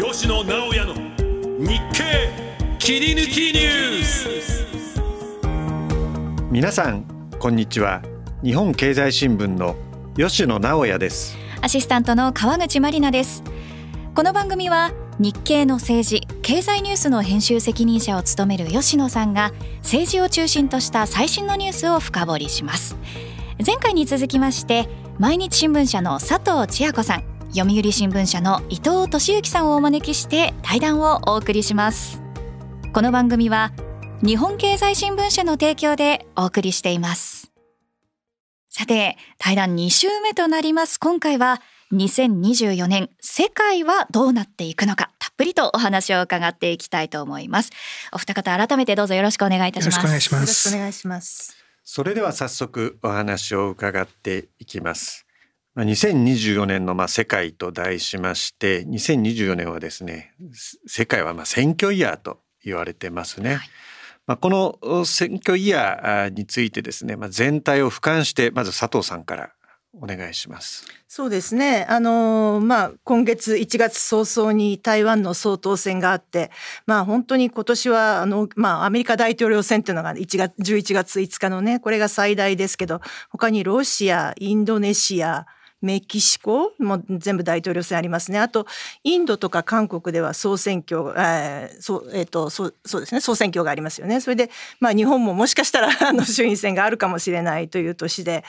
吉野直哉の日経切り抜きニュース。皆さんこんにちは。日本経済新聞の吉野直哉です。アシスタントの川口真理奈です。この番組は日経の政治経済ニュースの編集責任者を務める吉野さんが政治を中心とした最新のニュースを深掘りします。前回に続きまして毎日新聞社の佐藤千也子さん。読売新聞社の伊藤俊之さんをお招きして対談をお送りします。この番組は日本経済新聞社の提供でお送りしています。さて対談2週目となります。今回は2024年世界はどうなっていくのかたっぷりとお話を伺っていきたいと思います。お二方改めてどうぞよろしくお願いいたします。よろしくお願いします。それでは早速お話を伺っていきます。まあ2024年のまあ世界と題しまして2024年はですね世界はまあ選挙イヤーと言われてますね、はいまあ、この選挙イヤーについてですね、まあ、全体を俯瞰してまず佐藤さんからお願いします。そうですね。あのーまあ今月1月早々に台湾の総統選があって、まあ本当に今年はあのまあアメリカ大統領選っていうのが1月11月5日のねこれが最大ですけど、他にロシア、インドネシア。メキシコも全部大統領選ありますね。あとインドとか韓国では総選挙、えーそうえーとそうそうですね総選挙がありますよね。それでまあ日本ももしかしたらあの衆院選があるかもしれないという年で、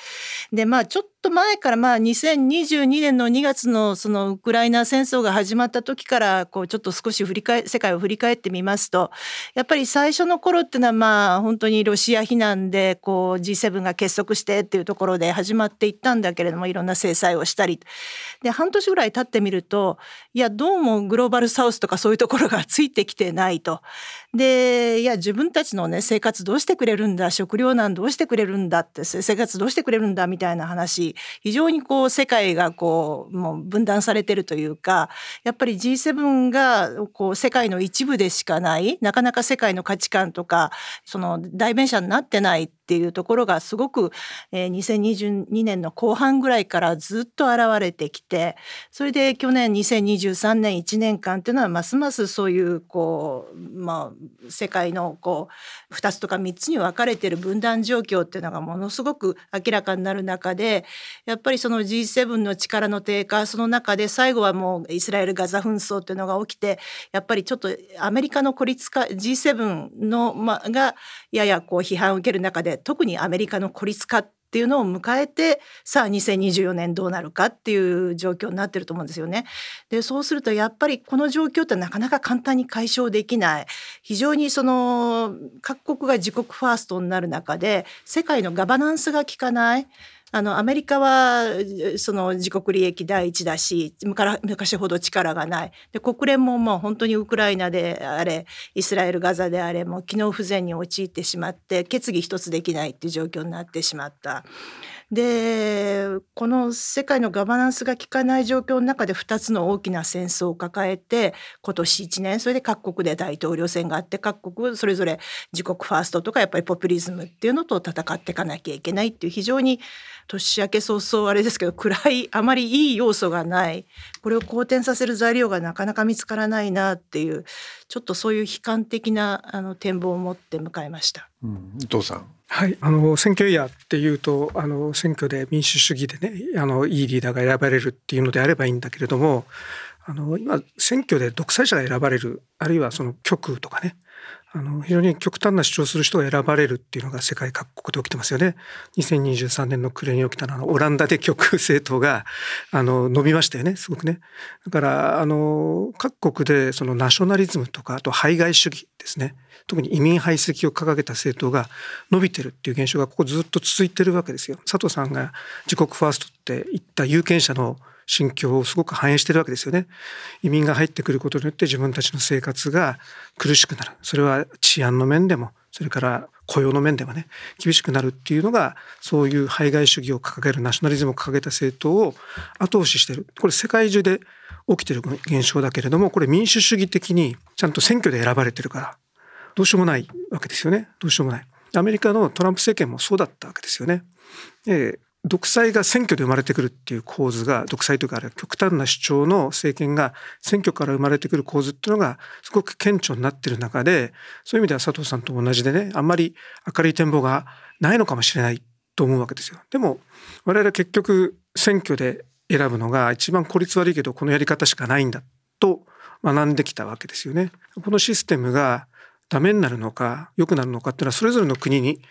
でまあちょっとと前からまあ2022年の2月のそのウクライナ戦争が始まった時からこうちょっと少し振り返世界を振り返ってみますとやっぱり最初の頃っていうのはまあ本当にロシア非難でこう G7 が結束してっていうところで始まっていったんだけれどもいろんな制裁をしたりで半年ぐらい経ってみるといやどうもグローバルサウスとかそういうところがついてきてないと。でいや自分たちのね生活どうしてくれるんだ食糧難どうしてくれるんだって生活どうしてくれるんだみたいな話非常にこう世界がこうもう分断されてるというかやっぱり G7 がこう世界の一部でしかないなかなか世界の価値観とかその代弁者になってないっていうところがすごく、えー2022年の後半ぐらいからずっと現れてきてそれで去年2023年1年間っていうのはますますそういうこうまあ世界のこう2つとか3つに分かれてる分断状況っていうのがものすごく明らかになる中でやっぱりその G7 の力の低下その中で最後はもうイスラエル・ガザ紛争っていうのが起きてやっぱりちょっとアメリカの孤立化 G7 の、ま、がややこう批判を受ける中で特にアメリカの孤立化っていうのを迎えてさあ2024年どうなるかっていう状況になってると思うんですよね。でそうするとやっぱりこの状況ってなかなか簡単に解消できない非常にその各国が自国ファーストになる中で世界のガバナンスが効かない。あのアメリカはその自国利益第一だし昔ほど力がないで国連ももう本当にウクライナであれイスラエルガザであれもう機能不全に陥ってしまって決議一つできないっていう状況になってしまった。でこの世界のガバナンスが効かない状況の中で2つの大きな戦争を抱えて今年1年それで各国で大統領選があって各国それぞれ自国ファーストとかやっぱりポピュリズムっていうのと戦っていかなきゃいけないっていう非常に年明け早々あれですけど暗いあまりいい要素がないこれを好転させる材料がなかなか見つからないなっていうちょっとそういう悲観的なあの展望を持って迎えました。うん、伊藤さん。はい、あの選挙イヤーっていうとあの選挙で民主主義でねあのいいリーダーが選ばれるっていうのであればいいんだけれどもあの今選挙で独裁者が選ばれるあるいはその極右とかねあの非常に極端な主張する人が選ばれるっていうのが世界各国で起きてますよね。2023年の暮れに起きたのはオランダで極右政党があの伸びましたよねすごくね。だからあの各国でそのナショナリズムとかあと排外主義ですね特に移民排斥を掲げた政党が伸びてるっていう現象がここずっと続いてるわけですよ。佐藤さんが自国ファーストって言った有権者の心境をすごく反映してるわけですよね。移民が入ってくることによって自分たちの生活が苦しくなる。それは治安の面でも、それから雇用の面でもね、厳しくなるっていうのが、そういう排外主義を掲げる、ナショナリズムを掲げた政党を後押ししてる。これ世界中で起きてる現象だけれども、これ民主主義的にちゃんと選挙で選ばれてるから、どうしようもないわけですよね。どうしようもない。アメリカのトランプ政権もそうだったわけですよね。で独裁が選挙で生まれてくるっていう構図が独裁というかあれ極端な主張の政権が選挙から生まれてくる構図っていうのがすごく顕著になってる中でそういう意味では佐藤さんと同じでねあんまり明るい展望がないのかもしれないと思うわけですよ。でも我々は結局選挙で選ぶのが一番効率悪いけどこのやり方しかないんだと学んできたわけですよね。このシステムがダメになるのか良くなるのかっていうのはそれぞれの国に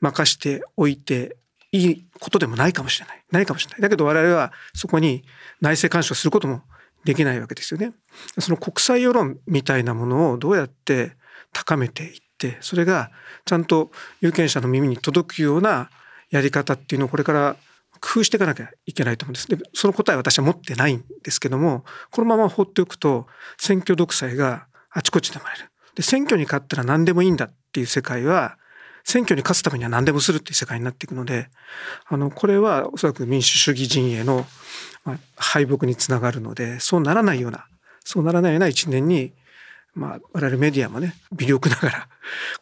任しておいていいことでもないかもしれない。ないかもしれない。だけど我々はそこに内政干渉することもできないわけですよね。その国際世論みたいなものをどうやって高めていって、それがちゃんと有権者の耳に届くようなやり方っていうのをこれから工夫していかなきゃいけないと思うんです。で、その答えは私は持ってないんですけども、このまま放っておくと選挙独裁があちこちで生まれる。で、選挙に勝ったら何でもいいんだっていう世界は選挙に勝つためには何でもするっていう世界になっていくのであのこれはおそらく民主主義陣営の、まあ、敗北につながるのでそうならないようなそうならないような一年に、まあ、我々メディアもね微力ながら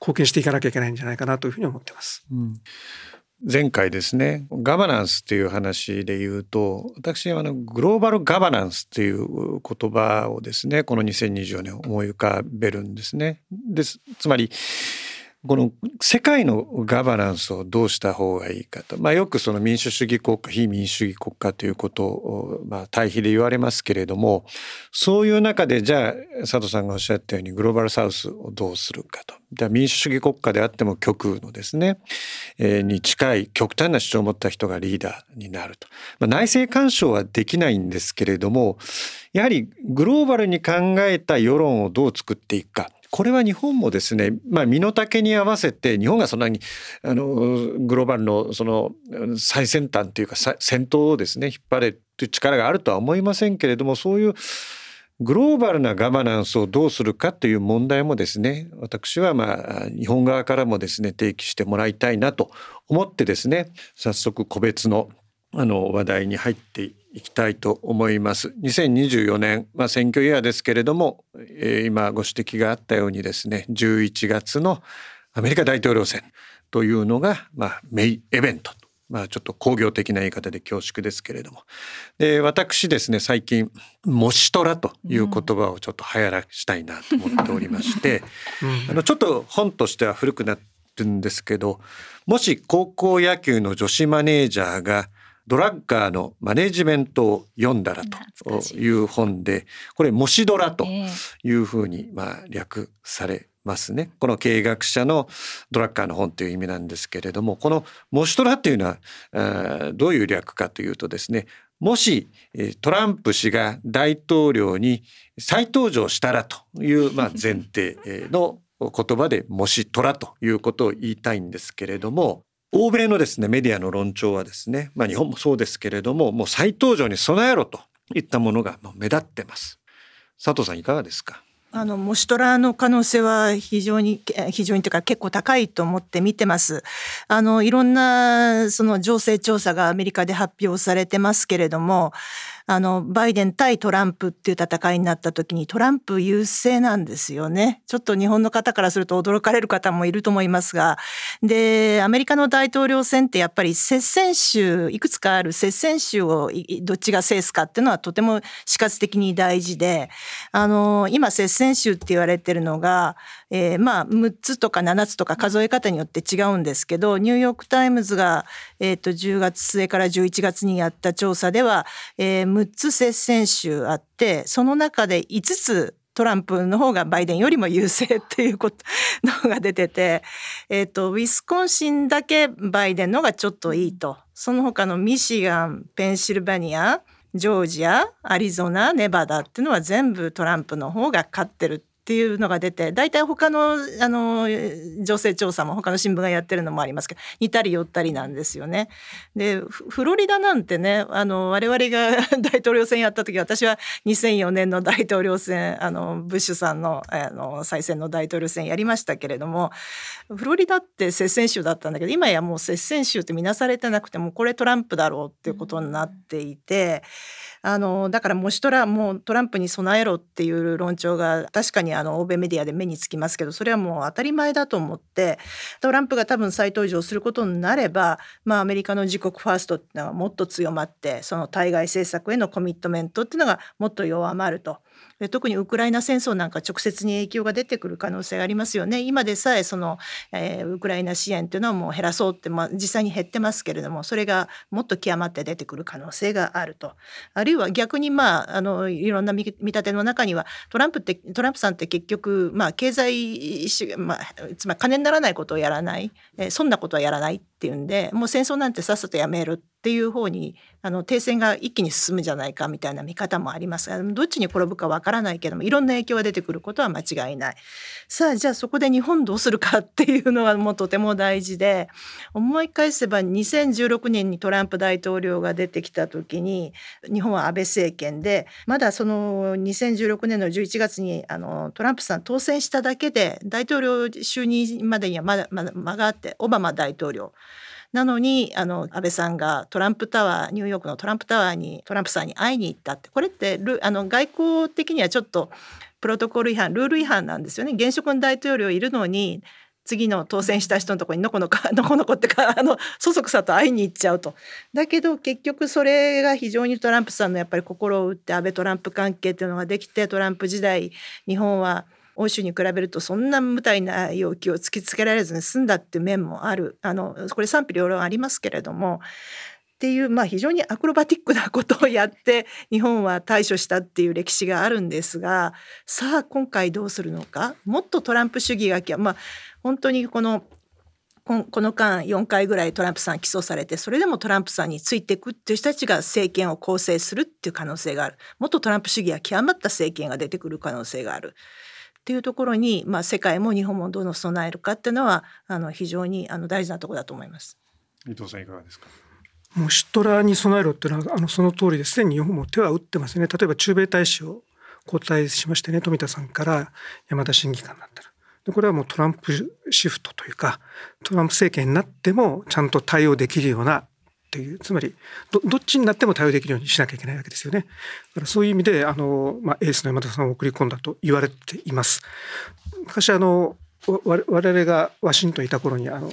貢献していかなきゃいけないんじゃないかなというふうに思ってます。うん前回ですねガバナンスという話で言うと私はあのグローバルガバナンスという言葉をですねこの2024年思い浮かべるんですね。ですつまりこの世界のガバナンスをどうした方がいいかと、まあ、よくその民主主義国家非民主主義国家ということを、まあ、対比で言われますけれどもそういう中でじゃあ佐藤さんがおっしゃったようにグローバルサウスをどうするかと。じゃあ民主主義国家であっても極右のですね、えー、に近い極端な主張を持った人がリーダーになると。まあ、内政干渉はできないんですけれどもやはりグローバルに考えた世論をどう作っていくか。これは日本もですね、まあ、身の丈に合わせて日本がそんなにあのグローバルのその最先端というか先頭をですね引っ張れる力があるとは思いませんけれどもそういうグローバルなガバナンスをどうするかという問題もですね私はまあ日本側からもですね提起してもらいたいなと思ってですね早速個別のあの話題に入っていきたいと思います。2024年、まあ、選挙イヤーですけれども、えー、今ご指摘があったようにですね11月のアメリカ大統領選というのが、まあ、メインイベントまあちょっと工業的な言い方で恐縮ですけれどもで私ですね最近「もしトラ」という言葉をちょっと流行らしたいなと思っておりまして、うん、あのちょっと本としては古くなってるんですけどもし高校野球の女子マネージャーがドラッガーのマネジメントを読んだらという本でこれ「もしドラ」というふうにまあ略されますね。この経営学者のドラッカーの本という意味なんですけれどもこの「もしトラ」っていうのはどういう略かというとですねもしトランプ氏が大統領に再登場したらという まあ前提の言葉で「もしトラ」ということを言いたいんですけれども欧米のですねメディアの論調はですね、まあ、日本もそうですけれどももう再登場に備えろといったものが目立ってます佐藤さんいかがですか？あのモシトラの可能性は非常に非常にというか結構高いと思って見てます。あのいろんなその情勢調査がアメリカで発表されてますけれども、あの、バイデン対トランプっていう戦いになった時にトランプ優勢なんですよね。ちょっと日本の方からすると驚かれる方もいると思いますが。で、アメリカの大統領選ってやっぱり接戦州、いくつかある接戦州をどっちが制すかっていうのはとても死活的に大事で、あの、今接戦州って言われてるのが、えー、まあ6つとか7つとか数え方によって違うんですけどニューヨーク・タイムズが、えー、と10月末から11月にやった調査では、えー、6つ接戦州あってその中で5つトランプの方がバイデンよりも優勢っていうこと のが出てて、えっ、ー、と、ウィスコンシンだけバイデンのがちょっといいと。その他のミシガン、ペンシルバニア、ジョージア、アリゾナ、ネバダっていうのは全部トランプの方が勝ってるっていうのが出て大体他のあの情勢調査も他の新聞がやってるのもありますけど似たり寄ったりなんですよね。でフロリダなんてねあの我々が 大統領選やった時私は2004年の大統領選あのブッシュさんのあの再選の大統領選やりましたけれどもフロリダって接戦州だったんだけど今やもう接戦州って見なされてなくてもこれトランプだろうっていうことになっていて。あのだからもしトラもうトランプに備えろっていう論調が確かにあの欧米メディアで目につきますけどそれはもう当たり前だと思ってトランプが多分再登場することになれば、まあ、アメリカの自国ファーストっていうのはもっと強まってその対外政策へのコミットメントっていうのがもっと弱まると。で特にウクライナ戦争なんか直接に影響が出てくる可能性がありますよね。今でさえその、えー、ウクライナ支援っていうのはもう減らそうって、まあ、実際に減ってますけれどもそれがもっと極まって出てくる可能性があると。あるいは逆にまああのいろんな見立ての中にはトランプってトランプさんって結局まあ経済まあ、つまり金にならないことをやらない、えー、そんなことはやらないっていうんでもう戦争なんてさっさとやめるっていう方にあの停戦が一気に進むじゃないかみたいな見方もありますがどっちに転ぶかわからないけどもいろんな影響が出てくることは間違いない。さあじゃあそこで日本どうするかっていうのはもうとても大事で思い返せば2016年にトランプ大統領が出てきた時に日本は安倍政権でまだその2016年の11月にあのトランプさん当選しただけで大統領就任までにはまだまだ間があってオバマ大統領なのにあの安倍さんがトランプタワーニューヨークのトランプタワーにトランプさんに会いに行ったってこれってあの外交的にはちょっとプロトコル違反ルール違反なんですよね。現職の大統領いるのに次の当選した人のところにのこのこ のこのこってかあのそそくさと会いに行っちゃうと。だけど結局それが非常にトランプさんのやっぱり心を打って安倍トランプ関係っていうのができてトランプ時代日本は欧州に比べるとそんな無体な要求を突きつけられずに済んだっていう面もある。あのこれ賛否両論ありますけれども。っていう、まあ、非常にアクロバティックなことをやって日本は対処したっていう歴史があるんですがさあ今回どうするのか。もっとトランプ主義がまあ本当にこのこの間4回ぐらいトランプさん起訴されてそれでもトランプさんについていくっていう人たちが政権を構成するっていう可能性がある。もっとトランプ主義が極まった政権が出てくる可能性がある。っていうところに、まあ、世界も日本もどの備えるかっていうのはあの非常にあの大事なところだと思います。伊藤さんいかがですか？もうシュトラーに備えろっていうのはあのその通りです。でに日本も手は打ってますね。例えば駐米大使を交代しましてね。富田さんから山田審議官になってるでこれはもうトランプシフトというかトランプ政権になってもちゃんと対応できるようなっていうつまりどっちになっても対応できるようにしなきゃいけないわけですよね。だからそういう意味であの、まあ、エースの山田さんを送り込んだと言われています。昔あの我々がワシントンいた頃にあの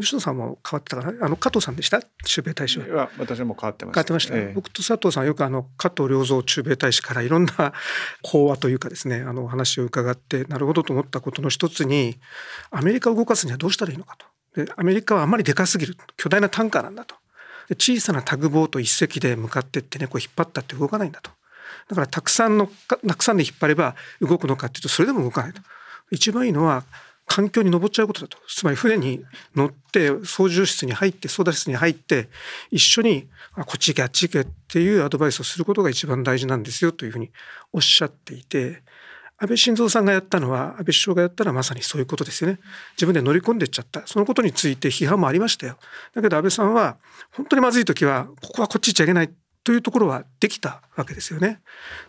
吉野さんも変わってたかな？あの加藤さんでした？駐米大使は。私も変わってます。変わってました、ねええ、僕と佐藤さんよくあの加藤良三駐米大使からいろんな講話というかですねあの話を伺ってなるほどと思ったことの一つにアメリカを動かすにはどうしたらいいのかと。でアメリカはあまりでかすぎる巨大なタンカーなんだと。小さなタグボート一隻で向かってってねこう引っ張ったって動かないんだと。だからたくさんのたくさんで引っ張れば動くのかっていうとそれでも動かないと。一番いいのは環境に登っちゃうことだと。つまり船に乗って操縦室に入って操舵室に入って一緒にあこっち行けあっち行けっていうアドバイスをすることが一番大事なんですよというふうにおっしゃっていて安倍晋三さんがやったのは安倍首相がやったのはまさにそういうことですよね。自分で乗り込んでっちゃった。そのことについて批判もありましたよ。だけど安倍さんは本当にまずい時はここはこっち行っちゃいけないというところはできたわけですよね。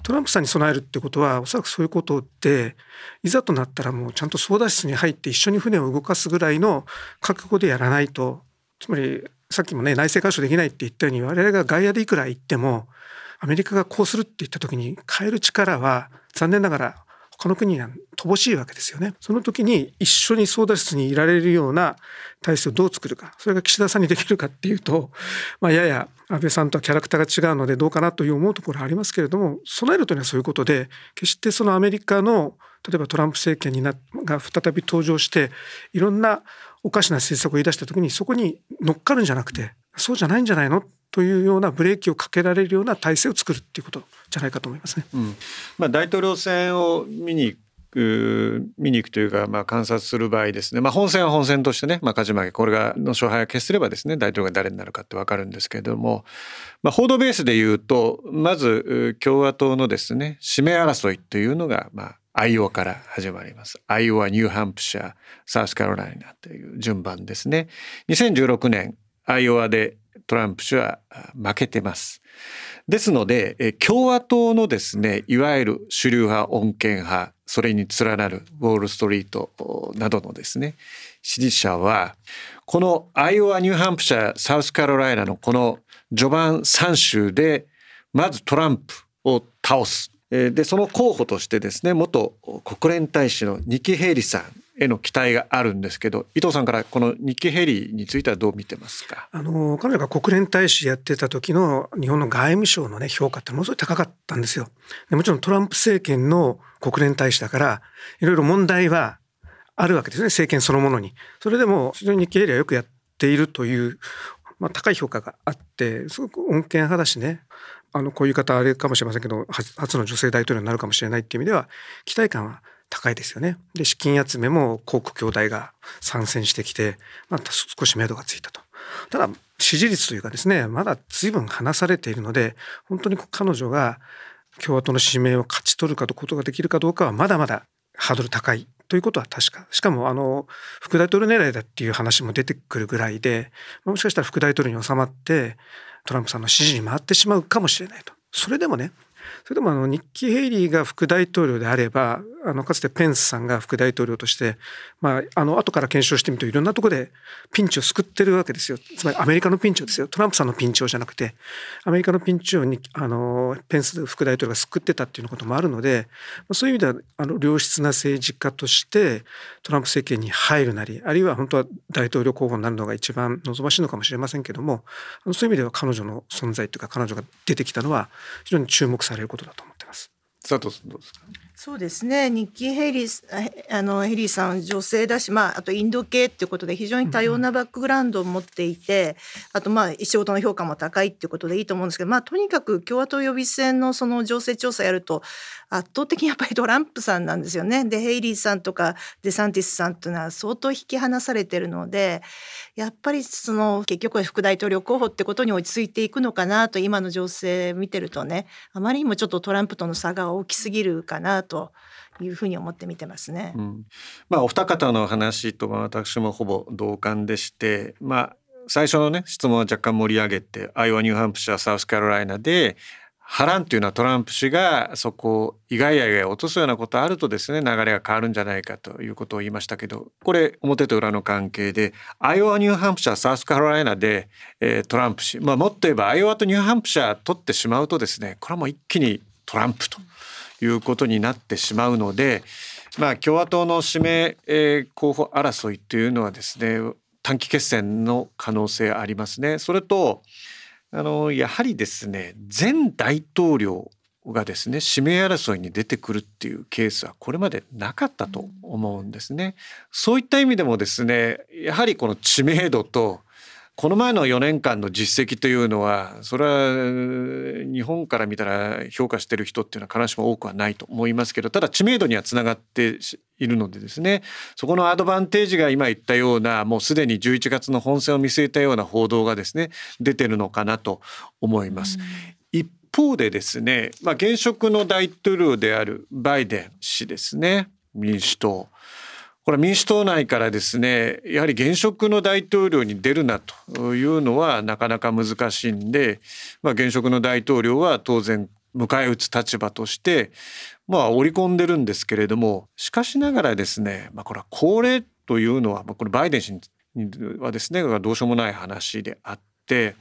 トランプさんに備えるってことはおそらくそういうことでいざとなったらもうちゃんと操舵室に入って一緒に船を動かすぐらいの覚悟でやらないと。つまりさっきもね内政干渉できないって言ったように我々が外野でいくら言ってもアメリカがこうするって言った時に変える力は残念ながら他の国には乏しいわけですよね。その時に一緒に操舵室にいられるような体制をどう作るかそれが岸田さんにできるかっていうと、まあ、やや安倍さんとはキャラクターが違うのでどうかなという思うところはありますけれども備えるというのはそういうことで決してそのアメリカの例えばトランプ政権になが再び登場していろんなおかしな政策を言い出した時にそこに乗っかるんじゃなくてそうじゃないんじゃないのというようなブレーキをかけられるような体制を作るっていうことじゃないかと思いますね。うん、まあ、大統領選を見に見に行くというか、まあ、観察する場合ですね、まあ、本選は本選としてね、まあ、勝ち負けこれがの勝敗が決すればですね大統領が誰になるかって分かるんですけれども、まあ、報道ベースで言うとまず共和党のですね指名争いというのが、まあ、アイオワから始まります。アイオワ、ニューハンプシャー、サウスカロライナという順番ですね。2016年、アイオワでトランプ氏は負けてます。ですので、共和党のですね、いわゆる主流派、穏健派、それに連なるウォール・ストリートなどのですね、支持者は、このアイオワ、ニューハンプシャー、サウスカロライナのこの序盤3州で、まずトランプを倒す。でその候補としてですね元国連大使のニキ・ヘイリさんへの期待があるんですけど伊藤さんからこのニッキ・ヘリについてはどう見てますか？あの彼女が国連大使やってた時の日本の外務省のね評価ってものすごい高かったんですよ。でもちろんトランプ政権の国連大使だからいろいろ問題はあるわけですね政権そのものに。それでも非常にニッキ・ヘリはよくやっているというまあ、高い評価があってすごく穏健派だしねあのこういう方あれかもしれませんけど初の女性大統領になるかもしれないっていう意味では期待感は高いですよね。で資金集めも航空兄弟が参戦してきて、まあ、少し目処がついたと。ただ支持率というかですねまだ随分離されているので本当に彼女が共和党の指名を勝ち取るかことができるかどうかはまだまだハードル高いということは確かしかもあの副大統領狙いだっていう話も出てくるぐらいでもしかしたら副大統領に収まってトランプさんの支持に回ってしまうかもしれないとそれでもねそれでもあのニッキー・ヘイリーが副大統領であればあのかつてペンスさんが副大統領として、まあ、あの後から検証してみるといろんなところでピンチを救ってるわけですよ。つまりアメリカのピンチをですよ。トランプさんのピンチをじゃなくてアメリカのピンチをにあのペンス副大統領が救ってたっていうこともあるのでそういう意味ではあの良質な政治家としてトランプ政権に入るなりあるいは本当は大統領候補になるのが一番望ましいのかもしれませんけどもそういう意味では彼女の存在というか彼女が出てきたのは非常に注目されることだと思ってます。佐藤さんどうですか？そうですねニッキー・ヘイリーあのヘリーさん女性だし、まあ、あとインド系っていうことで非常に多様なバックグラウンドを持っていて、うん、あとまあ仕事の評価も高いっていうことでいいと思うんですけど、まあ、とにかく共和党予備選のその情勢調査やると圧倒的にやっぱりトランプさんなんですよね。でヘイリーさんとかデサンティスさんというのは相当引き離されてるのでやっぱりその結局は副大統領候補ってことに落ち着いていくのかなと今の情勢見てるとねあまりにもちょっとトランプとの差が大きすぎるかなと。というふうに思って見てますね。うん、まあお二方の話と私もほぼ同感でして、まあ最初のね質問は若干盛り上げてアイオワニューハンプシャーサウスカロライナで波乱というのはトランプ氏がそこを意外や意外落とすようなことあるとですね流れが変わるんじゃないかということを言いましたけどこれ表と裏の関係でアイオワニューハンプシャーサウスカロライナで、えー、トランプ氏、まあ、もっと言えばアイオワとニューハンプシャー取ってしまうとですねこれはもう一気にトランプと。いうことになってしまうので、まあ、共和党の指名、えー、候補争いというのはですね短期決戦の可能性ありますね。それとあのやはりですね前大統領がですね指名争いに出てくるっていうケースはこれまでなかったと思うんですね。そういった意味でもですねやはりこの知名度とこの前の4年間の実績というのはそれは日本から見たら評価してる人っていうのは必ずしも多くはないと思いますけどただ知名度にはつながっているのでですねそこのアドバンテージが今言ったようなもうすでに11月の本選を見据えたような報道がですね出てるのかなと思います。一方でですね、まあ、現職の大統領であるバイデン氏ですね民主党これ民主党内からですねやはり現職の大統領に出るなというのはなかなか難しいんで、まあ、現職の大統領は当然迎え撃つ立場としてまあ織り込んでるんですけれどもしかしながらですね、まあ、これは高齢というのは、まあ、これバイデン氏はですねどうしようもない話であって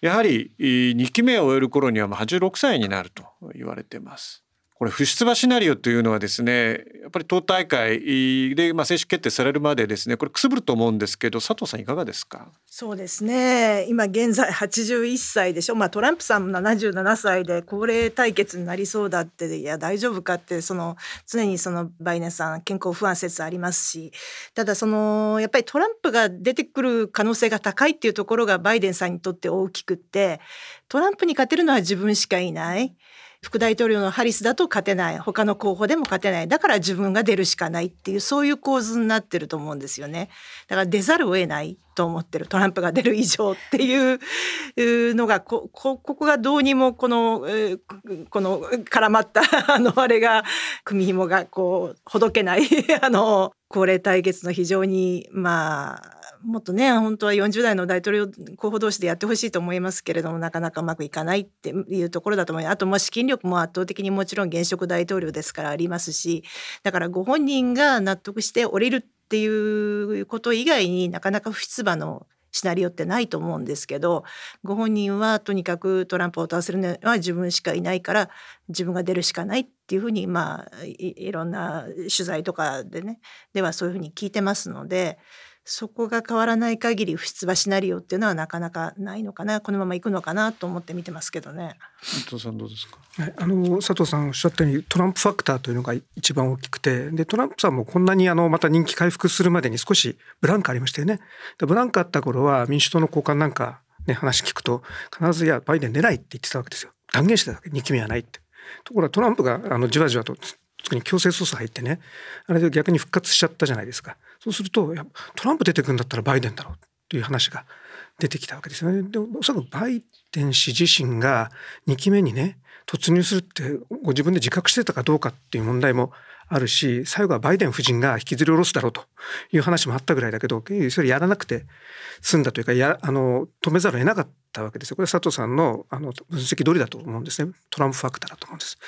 やはり2期目を終える頃には86歳になると言われてます。これ不出馬シナリオというのはですねやっぱり党大会で、まあ、正式決定されるまでですねこれくすぶると思うんですけど佐藤さんいかがですか？そうですね。今現在81歳でしょ、まあ、トランプさんも77歳で高齢対決になりそうだっていや大丈夫かってその常にそのバイデンさん健康不安説ありますしただそのやっぱりトランプが出てくる可能性が高いっていうところがバイデンさんにとって大きくってトランプに勝てるのは自分しかいない。副大統領のハリスだと勝てない。他の候補でも勝てない。だから自分が出るしかないっていうそういう構図になってると思うんですよね。だから出ざるを得ないと思ってる。トランプが出る以上っていうのがこここがどうにもこのこの絡まった あのあれが組紐がこうほどけない あの高齢対決の非常にまあもっとね本当は40代の大統領候補同士でやってほしいと思いますけれどもなかなかうまくいかないっていうところだと思います。あとまあ資金力も圧倒的にもちろん現職大統領ですからありますしだからご本人が納得して降りるっていうこと以外になかなか不出馬のシナリオってないと思うんですけどご本人はとにかくトランプを倒せるのは自分しかいないから自分が出るしかないっていうふうにまあいろんな取材とかでねではそういうふうに聞いてますのでそこが変わらない限り不出馬シナリオっていうのはなかなかないのかなこのままいくのかなと思って見てますけどね。伊藤さんどうですか、はい、あの佐藤さんおっしゃったようにトランプファクターというのが一番大きくてでトランプさんもこんなにあのまた人気回復するまでに少しブランクありましたよね。でブランクあった頃は民主党の高官なんか、ね、話聞くと必ずいやバイデン出ないって言ってたわけですよ断言してたわけ2期目はないって。ところがトランプがあのじわじわと特に強制捜査入ってねあれで逆に復活しちゃったじゃないですかそうするとやトランプ出てくるんだったらバイデンだろうっていう話が出てきたわけですよね。でおそらくバイデン氏自身が2期目にね突入するってご自分で自覚してたかどうかっていう問題もあるし最後はバイデン夫人が引きずり下ろすだろうという話もあったぐらいだけどそれやらなくて済んだというかやあの止めざるを得なかったわけですよ。これ佐藤さんのあの分析通りだと思うんですね。トランプファクターだと思うんです。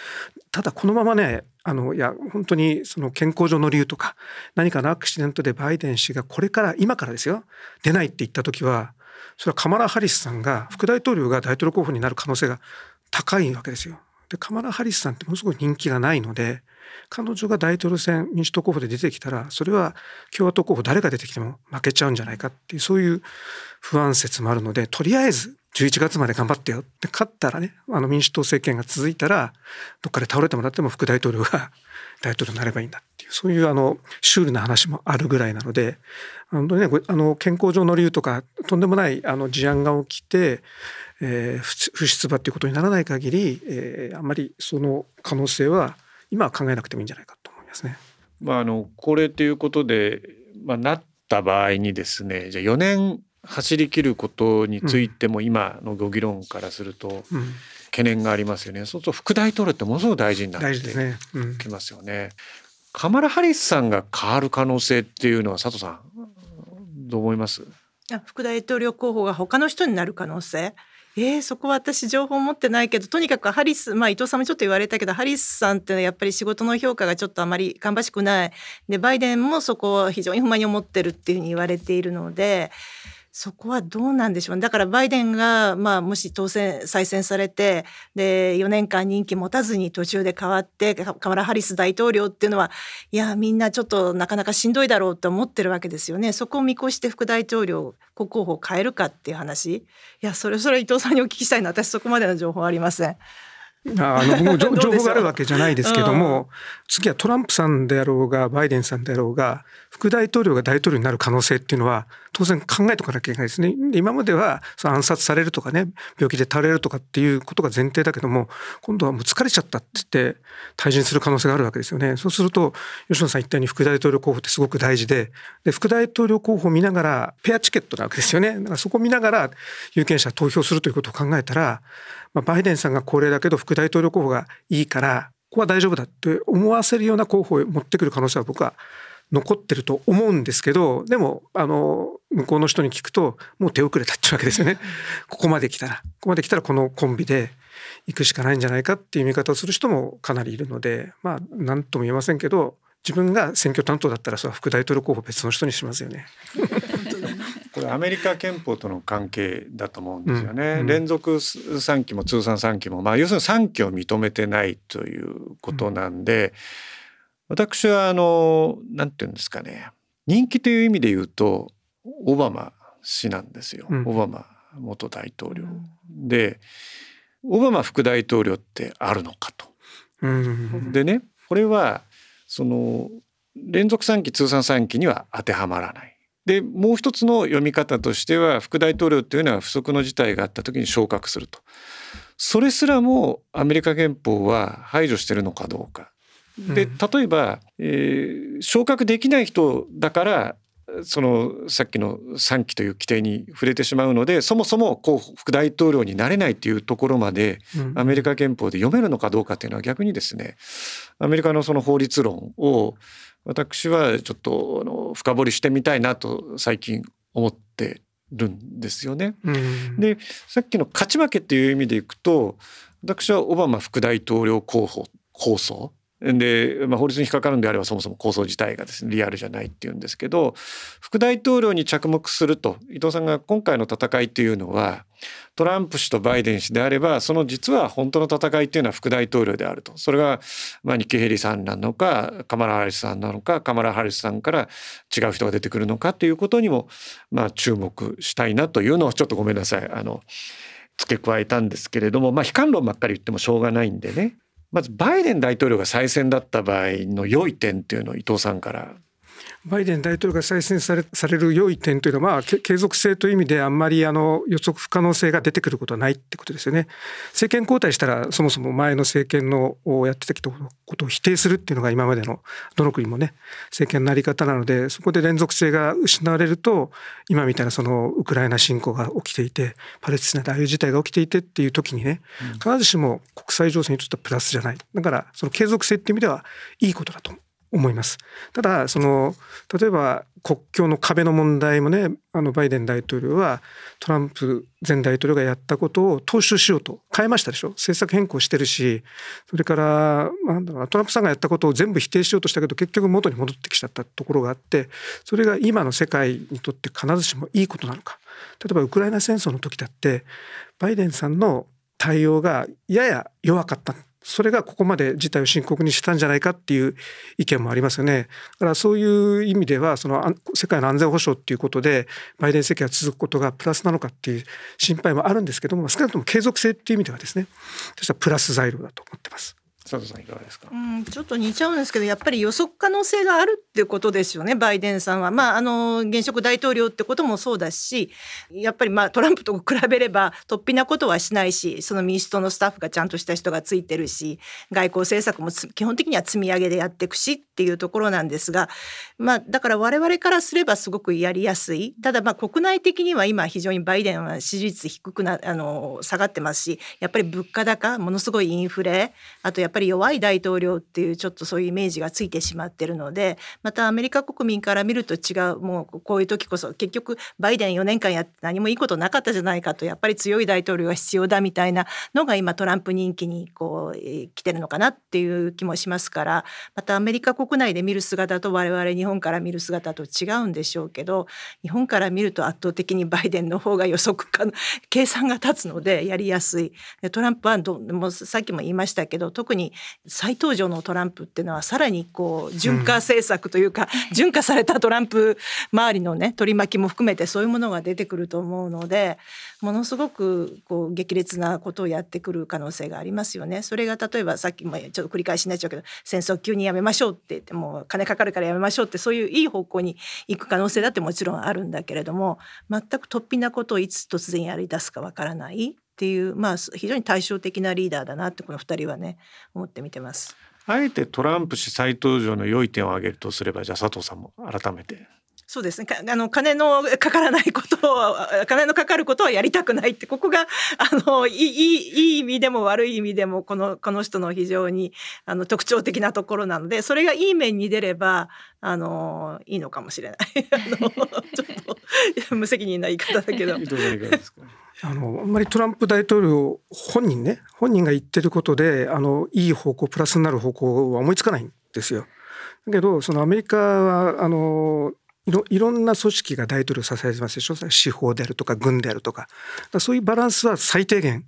ただこのままねあのいや本当にその健康上の理由とか何かのアクシデントでバイデン氏がこれから今からですよ出ないって言った時はそれはカマラ・ハリスさんが副大統領が大統領候補になる可能性が高いわけですよ。でカマラ・ハリスさんってものすごい人気がないので彼女が大統領選民主党候補で出てきたらそれは共和党候補誰が出てきても負けちゃうんじゃないかっていうそういう不安説もあるのでとりあえず11月まで頑張ってよ。って勝ったらねあの民主党政権が続いたらどっかで倒れてもらっても副大統領が 大統領になればいいんだっていうそういうあのシュールな話もあるぐらいなので本当にねあの健康上の理由とかとんでもないあの事案が起きてえー、不出馬っていうことにならない限り、えー、あんまりその可能性は今は考えなくてもいいんじゃないかと思いますね。まあ、あのこれということで、まあ、なった場合にですねじゃあ4年走り切ることについても今のご議論からすると懸念がありますよね、うん、そうすると副大統領ってものすごく大事になってきますよね。ねうん、カマラ・ハリスさんが変わる可能性っていうのは佐藤さんどう思います？副大統領候補が他の人になる可能性えー、そこは私情報持ってないけどとにかくハリスまあ伊藤さんもちょっと言われたけどハリスさんってのはやっぱり仕事の評価がちょっとあまり芳しくないでバイデンもそこを非常に不満に思ってるっていうふうに言われているので。そこはどうなんでしょうだからバイデンが、まあ、もし当選再選されてで4年間任期持たずに途中で変わってカマラ・ハリス大統領っていうのはいやみんなちょっとなかなかしんどいだろうと思ってるわけですよね。そこを見越して副大統領国候補を変えるかっていう話。いやそれそれ伊藤さんにお聞きしたいの私そこまでの情報ありません。あのもう 情報があるわけじゃないですけども、うん、次はトランプさんであろうがバイデンさんであろうが副大統領が大統領になる可能性っていうのは当然考えておかなきゃいけないですね。で今まではその暗殺されるとかね病気で倒れるとかっていうことが前提だけども今度はもう疲れちゃったって言って退陣する可能性があるわけですよね。そうすると吉野さん言ったように副大統領候補ってすごく大事でで副大統領候補を見ながらペアチケットなわけですよね。だからそこを見ながら有権者投票するということを考えたらまあ、バイデンさんが高齢だけど副大統領候補がいいからここは大丈夫だって思わせるような候補を持ってくる可能性は僕は残ってると思うんですけどでもあの向こうの人に聞くともう手遅れたっていうわけですよね。ここまで来たらここまで来たらこのコンビで行くしかないんじゃないかっていう見方をする人もかなりいるのでまあ何とも言えませんけど自分が選挙担当だったらそれは副大統領候補別の人にしますよね。これアメリカ憲法との関係だと思うんですよね。うんうん、連続3期も通算3期も、まあ、要するに3期を認めてないということなんで、うん、私はあのなんていうんですかね人気という意味で言うとオバマ氏なんですよ、オバマ元大統領。でオバマ副大統領ってあるのかと。でねこれはその連続3期通算3期には当てはまらない。でもう一つの読み方としては副大統領というのは不測の事態があった時に昇格すると。それすらもアメリカ憲法は排除してるのかどうか。で例えば、えー、昇格できない人だからそのさっきの3期という規定に触れてしまうのでそもそも候補副大統領になれないというところまでアメリカ憲法で読めるのかどうかっていうのは逆にですねアメリカのその法律論を私はちょっとあの深掘りしてみたいなと最近思ってるんですよね。うん、でさっきの勝ち負けっていう意味でいくと私はオバマ副大統領候補構想で、まあ、法律に引っかかるんであればそもそも構想自体がですねリアルじゃないっていうんですけど副大統領に着目すると伊藤さんが今回の戦いっていうのはトランプ氏とバイデン氏であればその実は本当の戦いっていうのは副大統領であると。それが、まあ、ニッキー・ヘリさんなのかカマラ・ハリスさんなのかカマラ・ハリスさんから違う人が出てくるのかっていうことにも、まあ、注目したいなというのをちょっとごめんなさい。あの付け加えたんですけれども、まあ、悲観論ばっかり言ってもしょうがないんでね。まずバイデン大統領が再選だった場合の良い点っていうのを伊藤さんからバイデン大統領が再選されされる良い点というのは、まあ、継続性という意味であんまりあの予測不可能性が出てくることはないってことですよね。政権交代したらそもそも前の政権のやってきたことを否定するっていうのが今までのどの国もね政権のあり方なのでそこで連続性が失われると今みたいなそのウクライナ侵攻が起きていてパレスチナでああいう事態が起きていてっていう時にね必ずしも国際情勢にとってはプラスじゃないだからその継続性っていう意味ではいいことだと思う。思います。ただその例えば国境の壁の問題もねあのバイデン大統領はトランプ前大統領がやったことを踏襲しようと変えましたでしょ。政策変更してるしそれからなんだろうトランプさんがやったことを全部否定しようとしたけど結局元に戻ってきちゃったところがあってそれが今の世界にとって必ずしもいいことなのか。例えばウクライナ戦争の時だってバイデンさんの対応がやや弱かった。それがここまで事態を深刻にしたんじゃないかっていう意見もありますよね。だからそういう意味ではその世界の安全保障っていうことでバイデン政権が続くことがプラスなのかっていう心配もあるんですけども少なくとも継続性っていう意味ではですねそしたらプラス材料だと思ってます。佐藤さんいかがですか、うん、ちょっと似ちゃうんですけどやっぱり予測可能性があるっていうことですよねバイデンさんは。まああの現職大統領ってこともそうだしやっぱりまあトランプと比べれば突飛なことはしないしその民主党のスタッフがちゃんとした人がついてるし外交政策も基本的には積み上げでやっていくしっていうところなんですがまあだから我々からすればすごくやりやすい。ただまあ国内的には今非常にバイデンは支持率低くなあの下がってますしやっぱり物価高ものすごいインフレあとやっぱり弱い大統領っていうちょっとそういうイメージがついてしまってるのでまたアメリカ国民から見ると違うもうこういう時こそ結局バイデン4年間やって何もいいことなかったじゃないかとやっぱり強い大統領が必要だみたいなのが今トランプ人気にこう、え来てるのかなっていう気もしますからまたアメリカ国内で見る姿と我々日本から見る姿と違うんでしょうけど日本から見ると圧倒的にバイデンの方が予測可能 計算が立つのでやりやすい。トランプはどもうさっきも言いましたけど特に再登場のトランプっていうのはさらにこう順化政策というか、うん、順化されたトランプ周りのね取り巻きも含めてそういうものが出てくると思うのでものすごくこう激烈なことをやってくる可能性がありますよね。それが例えばさっきもちょっと繰り返しになっちゃうけど戦争急にやめましょうって言ってもう金かかるからやめましょうってそういういい方向に行く可能性だってもちろんあるんだけれども全く突飛なことをいつ突然やり出すかわからないっていうまあ非常に対照的なリーダーだなってこの2人はね思って見てます。あえてトランプ氏再登場の良い点を挙げるとすればじゃあ佐藤さんも改めて。そうですねあの金のかからないことを金のかかることはやりたくないってここがあのいいいい意味でも悪い意味でもこのこの人の非常にあの特徴的なところなのでそれがいい面に出ればあのいいのかもしれない あのちょっと 無責任な言い方だけど。あのあんまりトランプ大統領本人ね本人が言ってることであのいい方向プラスになる方向は思いつかないんですよ。だけどそのアメリカはあのいろいろんな組織が大統領を支えてますでしょ司法であるとか軍であるとかそういうバランスは最低限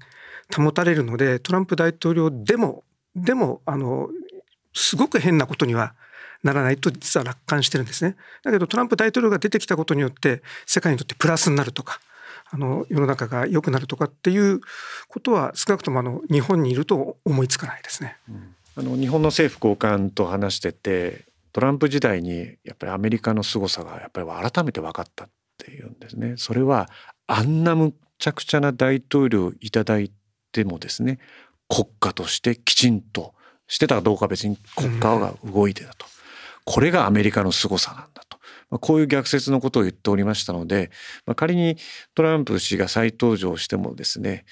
保たれるのでトランプ大統領でもでもあのすごく変なことにはならないと実は楽観してるんですね。だけどトランプ大統領が出てきたことによって世界にとってプラスになるとかあの世の中が良くなるとかっていうことは少なくともあの日本にいると思いつかないですね。うん、あの日本の政府高官と話しててトランプ時代にやっぱりアメリカの凄さがやっぱり改めて分かったっていうんですね。それはあんなむちゃくちゃな大統領いただいてもですね国家としてきちんとしてたかどうか別に国家が動いてたと、これがアメリカの凄さなんだとまあ、こういう逆説のことを言っておりましたので、まあ、仮にトランプ氏が再登場してもですね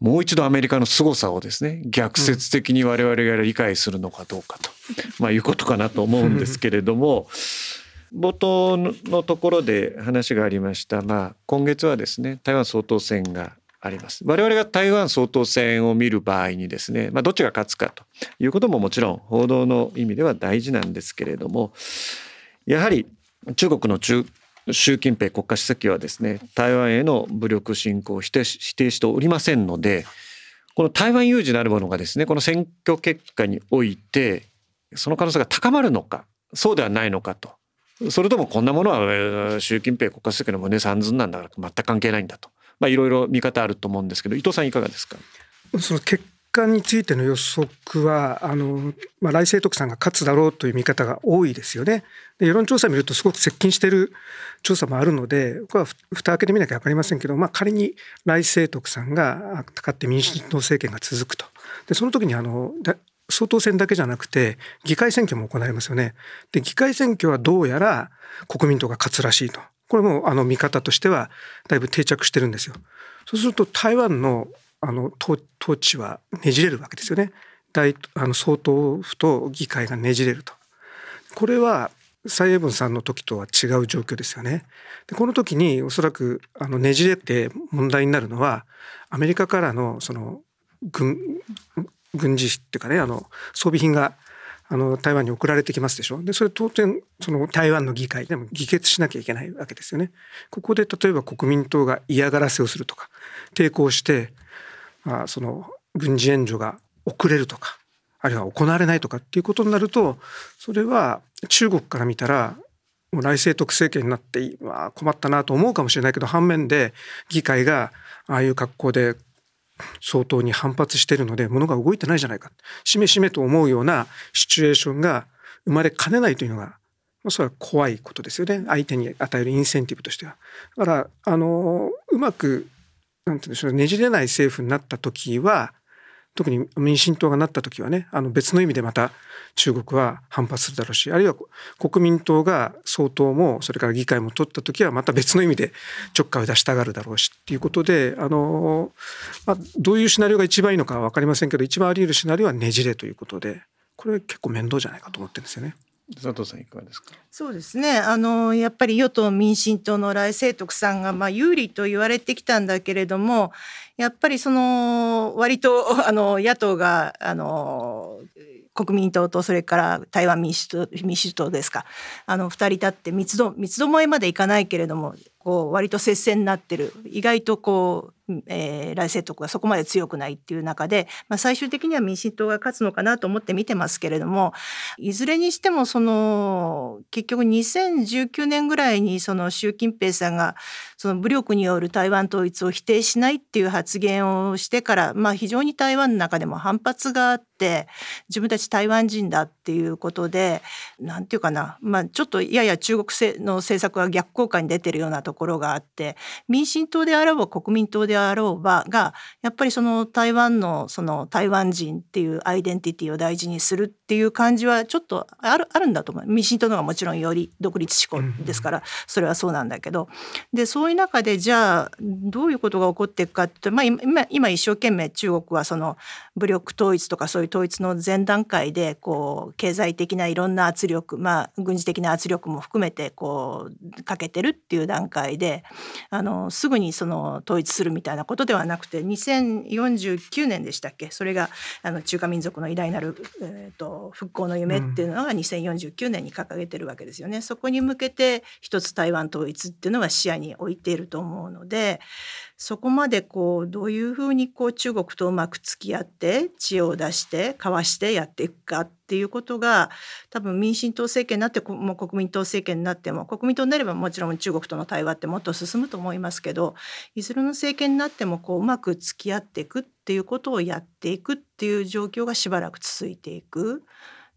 もう一度アメリカの凄さをですね逆説的に我々が理解するのかどうかと、まあ、いうことかなと思うんですけれども 冒頭のところで話がありました、まあ、今月はですね台湾総統選があります。我々が台湾総統選を見る場合にですね、まあ、どっちが勝つかということももちろん報道の意味では大事なんですけれどもやはり中国の中習近平国家主席はですね台湾への武力侵攻を否定しておりませんのでこの台湾有事なるものがですねこの選挙結果においてその可能性が高まるのかそうではないのかと。それともこんなものは習近平国家主席の胸三寸なんだから全く関係ないんだと。いろいろ見方あると思うんですけど伊藤さんいかがですか？その結果についての予測はあの、まあ、来清徳さんが勝つだろうという見方が多いですよね。で世論調査を見るとすごく接近している調査もあるのでこれは蓋開けてみなきゃ分かりませんけど、まあ、仮に来清徳さんが勝って民主党政権が続くとでその時にあの総統選だけじゃなくて議会選挙も行われますよね。で議会選挙はどうやら国民党が勝つらしいと。これもあの見方としてはだいぶ定着してるんですよ。そうすると台湾のあの統治はねじれるわけですよね。大あの総統府と議会がねじれると。これは蔡英文さんの時とは違う状況ですよね。でこの時におそらくあのねじれて問題になるのはアメリカからのその軍軍事費っていうかねあの装備品があの台湾に送られてきますでしょでそれ当然その台湾の議会でも議決しなきゃいけないわけですよね。ここで例えば国民党が嫌がらせをするとか抵抗してあその軍事援助が遅れるとかあるいは行われないとかっていうことになるとそれは中国から見たらもう来清徳政権になって困ったなと思うかもしれないけど反面で議会がああいう格好で相当に反発しているので物が動いてないじゃないかしめしめと思うようなシチュエーションが生まれかねないというのがそれは怖いことですよね相手に与えるインセンティブとしては。だからあのうまくなんていうんでしょうねじれない政府になった時は特に民進党がなった時はねあの別の意味でまた中国は反発するだろうしあるいは国民党が総統もそれから議会も取った時はまた別の意味でちょっかいを出したがるだろうしっていうことであの、まあ、どういうシナリオが一番いいのかは分かりませんけど一番あり得るシナリオはねじれということでこれ結構面倒じゃないかと思ってるんですよね。佐藤さんいかがですか？そうですね。あのやっぱり与党民進党の来清徳さんがまあ有利と言われてきたんだけれどもやっぱりその割と あの野党があの国民党とそれから台湾民主党民主党ですか。あの2人立って三つど三つどもえまでいかないけれどもこう割と接戦になってる。意外とこう、えー、来世徳がそこまで強くないっていう中で、まあ、最終的には民進党が勝つのかなと思って見てますけれどもいずれにしてもその結局2019年ぐらいにその習近平さんがその武力による台湾統一を否定しないっていう発言をしてから、まあ、非常に台湾の中でも反発があって自分たち台湾人だっていうことで何て言うかな、まあ、ちょっとやや中国の政策が逆効果に出てるようなところがあって民進党であろう国民党であろうばがやっぱりその台湾のその台湾人っていうアイデンティティを大事にするっていう感じはちょっとあるあるんだと思う。民進党の方がもちろんより独立志向ですからそれはそうなんだけど。でそういう中でじゃあどういうことが起こっていくかって、まあ、今今一生懸命中国はその武力統一とかそういう統一の前段階でこう経済的ないろんな圧力まあ軍事的な圧力も含めてこうかけてるっていう段階会であのすぐにその統一するみたいなたいなことではなくて2049年でしたっけ？それがあの中華民族の偉大なる、えーと、復興の夢っていうのが2049年に掲げてるわけですよね。そこに向けて一つ台湾統一っていうのは視野に置いていると思うのでそこまでこうどういうふうにこう中国とうまく付き合って知恵を出して交わしてやっていくかっていうことが多分民進党政権になっても国民党政権になっても国民党になればもちろん中国との対話ってもっと進むと思いますけどいずれの政権になってもこううまく付き合っていくっていうことをやっていくっていう状況がしばらく続いていく。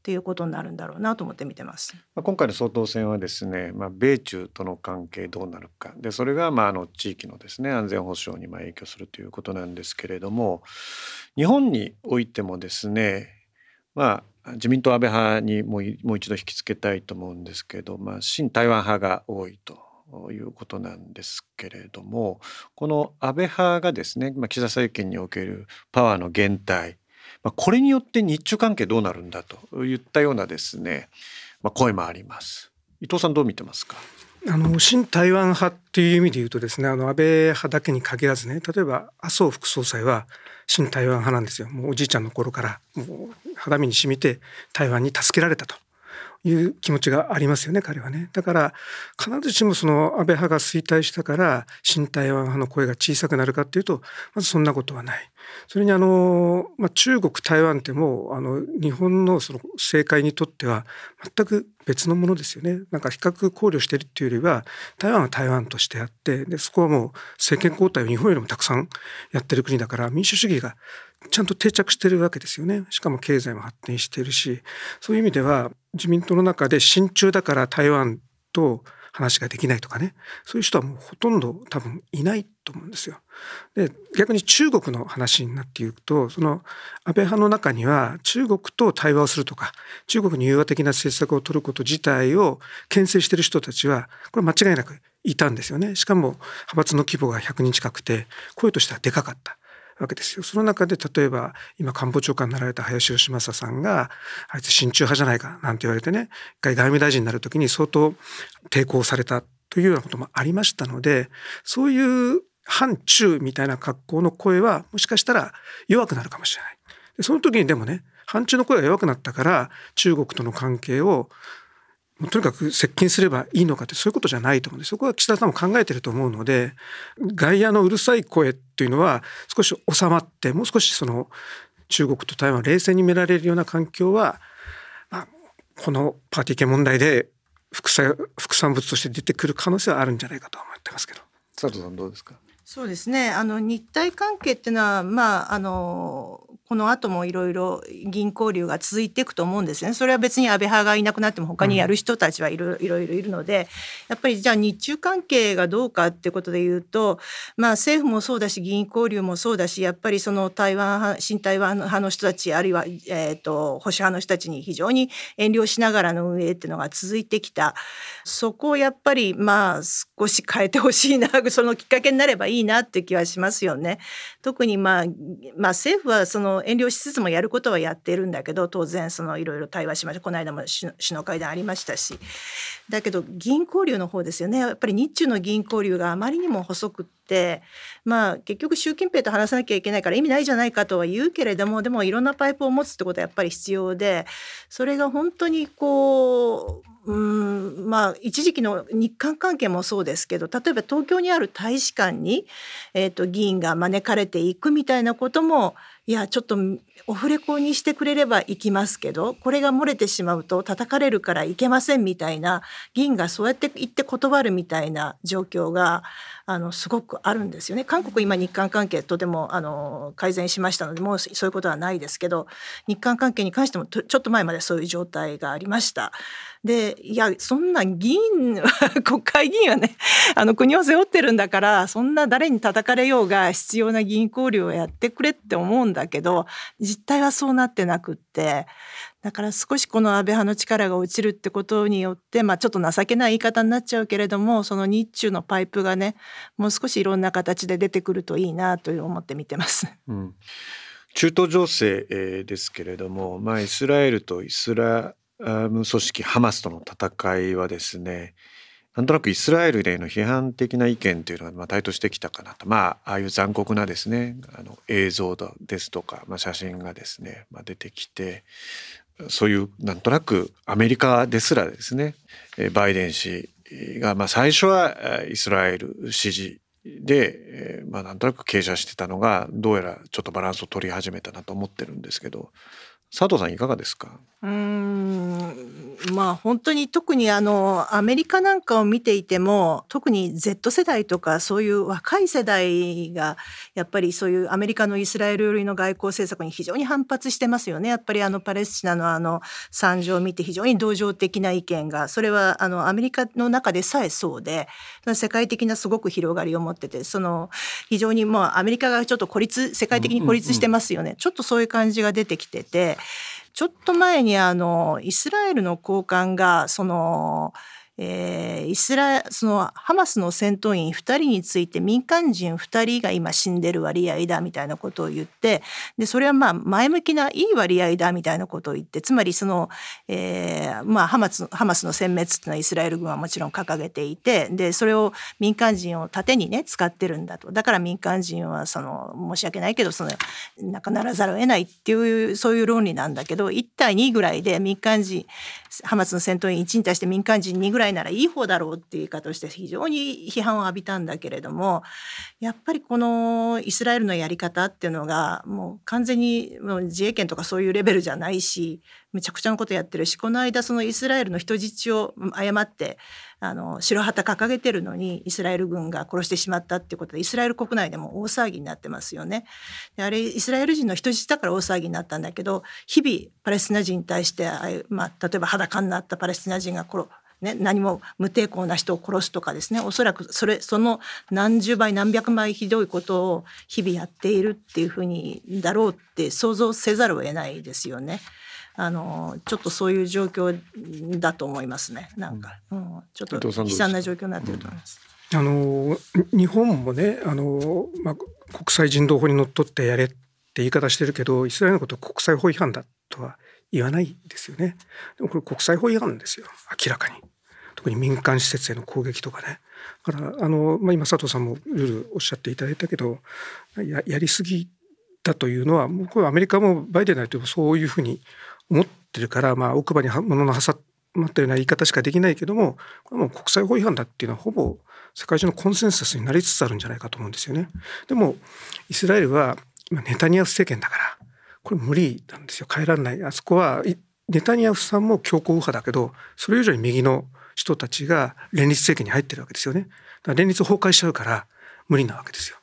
っていうことになるんだろうなと思って見てます。まあ、今回の総統選はですね、まあ、米中との関係どうなるかでそれがまああの地域のですね安全保障にまあ影響するということなんですけれども日本においてもですねまあ自民党安倍派にもう一度引き付けたいと思うんですけど、まあ、親台湾派が多いと。いうことなんですけれどもこの安倍派がですね、まあ、岸田政権におけるパワーの減退まあ、これによって日中関係どうなるんだといったようなですね、まあ、声もあります。伊藤さんどう見てますか？あの新台湾派っていう意味で言うとですねあの安倍派だけに限らずね例えば麻生副総裁は新台湾派なんですよ。もうおじいちゃんの頃からもう肌身に染みて台湾に助けられたという気持ちがありますよね彼はね。だから必ずしもその安倍派が衰退したから新台湾派の声が小さくなるかっていうとまずそんなことはない。それにあの、まあ、中国台湾ってもうあの日本のその政界にとっては全く別のものですよね。なんか比較考慮してるっていうよりは台湾は台湾としてあってでそこはもう政権交代を日本よりもたくさんやってる国だから民主主義がちゃんと定着してるわけですよね。しかも経済も発展してるしそういう意味では自民党の中で親中だから台湾と話ができないとかね。そういう人はもうほとんど多分いないと思うんですよ。で逆に中国の話になっていくとその安倍派の中には中国と対話をするとか中国に融和的な政策を取ること自体を牽制している人たちはこれ間違いなくいたんですよね。しかも派閥の規模が100人近くて声としてはでかかった。わけですよ。その中で例えば今官房長官になられた林芳正さんがあいつ親中派じゃないかなんて言われてね一回外務大臣になる時に相当抵抗されたというようなこともありましたのでそういう反中みたいな格好の声はもしかしたら弱くなるかもしれない。その時にでもね反中の声が弱くなったから中国との関係をとにかく接近すればいいのかってそういうことじゃないと思うんでそこは岸田さんも考えてると思うので外野のうるさい声っていうのは少し収まってもう少しその中国と台湾を冷静に見られるような環境は、まあ、このパーティー系問題で副産副産物として出てくる可能性はあるんじゃないかと思ってますけど。佐藤さんどうですか？そうですね。あの日台関係っていうのはまああのこの後もいろいろ議員交流が続いていくと思うんですね。それは別に安倍派がいなくなっても他にやる人たちはいろいろいるので、やっぱりじゃあ日中関係がどうかってことで言うと、まあ政府もそうだし議員交流もそうだし、やっぱりその台湾派、新台湾派の人たち、あるいは、えっ、ー、と、保守派の人たちに非常に遠慮しながらの運営っていうのが続いてきた。そこをやっぱりまあ少し変えてほしいな、そのきっかけになればいいなって気はしますよね。特にまあ、まあ政府はその遠慮しつつもやることはやってるんだけど当然そのいろいろ対話しましたこの間も首脳会談ありましたし。だけど議員交流の方ですよね。やっぱり日中の議員交流があまりにも細くってまあ結局習近平と話さなきゃいけないから意味ないじゃないかとは言うけれどもでもいろんなパイプを持つってことはやっぱり必要でそれが本当にこううんまあ一時期の日韓関係もそうですけど例えば東京にある大使館に、えーと議員が招かれていくみたいなこともいやちょっとオフレコにしてくれれば行きますけどこれが漏れてしまうと叩かれるから行けませんみたいな議員がそうやって言って断るみたいな状況があのすごくあるんですよね。韓国今日韓関係とてもあの改善しましたのでもうそういうことはないですけど日韓関係に関してもちょっと前までそういう状態がありました。でいやそんな議員国会議員はね あの国を背負ってるんだからそんな誰に叩かれようが必要な議員交流をやってくれって思うんだけど実態はそうなってなくってだから少しこの安倍派の力が落ちるってことによって、まあ、ちょっと情けない言い方になっちゃうけれどもその日中のパイプがねもう少しいろんな形で出てくるといいなという思って見てます。うん中東情勢ですけれども、まあ、イスラエルとイスラ組織ハマスとの戦いはですねなんとなくイスラエルでの批判的な意見というのがま台頭してきたかなと。まあああいう残酷なですねあの映像ですとか、まあ、写真がですね、まあ、出てきてそういうなんとなくアメリカですらですねバイデン氏がまあ最初はイスラエル支持で、まあ、なんとなく傾斜してたのがどうやらちょっとバランスを取り始めたなと思ってるんですけど佐藤さんいかがですか？うんまあ本当に特にあのアメリカなんかを見ていても特に Z 世代とかそういう若い世代がやっぱりそういうアメリカのイスラエル寄りの外交政策に非常に反発してますよねやっぱりあのパレスチナのあの惨状を見て非常に同情的な意見がそれはあのアメリカの中でさえそうで世界的なすごく広がりを持っててその非常にもうアメリカがちょっと孤立世界的に孤立してますよね、ちょっとそういう感じが出てきてて。ちょっと前にあのイスラエルの高官がその、えー、イスラそのハマスの戦闘員2人について民間人2人が今死んでる割合だみたいなことを言ってでそれはまあ前向きないい割合だみたいなことを言ってつまりその、えーまあ、ハマスハマスの殲滅っていうのはイスラエル軍はもちろん掲げていてでそれを民間人を盾にね使ってるんだと。だから民間人はその申し訳ないけどその亡くならざるを得ないっていうそういう論理なんだけど1対2ぐらいで民間人ハマスの戦闘員1に対して民間人2ぐらいならいい方だろうっていう言い方をして非常に批判を浴びたんだけれどもやっぱりこのイスラエルのやり方っていうのがもう完全にもう自衛権とかそういうレベルじゃないしめちゃくちゃなことやってるしこの間そのイスラエルの人質を誤ってあの白旗掲げてるのにイスラエル軍が殺してしまったっていうことでイスラエル国内でも大騒ぎになってますよね。であれイスラエル人の人質だから大騒ぎになったんだけど日々パレスチナ人に対してあまあ、例えば裸になったパレスチナ人が殺ね、何も無抵抗な人を殺すとかですねおそらくそれその何十倍何百倍ひどいことを日々やっているっていうふうにだろうって想像せざるを得ないですよね。あのちょっとそういう状況だと思いますね。なんか、うん、ちょっと悲惨な状況になっていると思います。あの日本もねあの、まあ、国際人道法にのっとってやれって言い方してるけどイスラエルのこと国際法違反だとは言わないですよね。でもこれ国際法違反ですよ明らかに。特に民間施設への攻撃とかね。だからあの、まあ、今佐藤さんもルールおっしゃっていただいたけどややりすぎだというのはもうこれアメリカもバイデン大統領もそういうふうに思ってるから、まあ、奥歯に物の挟まったような言い方しかできないけどもこれも国際法違反だっていうのはほぼ世界中のコンセンサスになりつつあるんじゃないかと思うんですよね。でもイスラエルは今ネタニヤフ政権だからこれ無理なんですよ変えられないあそこはネタニヤフさんも強硬右派だけどそれ以上に右の人たちが連立政権に入ってるわけですよね。だから連立崩壊しちゃうから無理なわけですよ。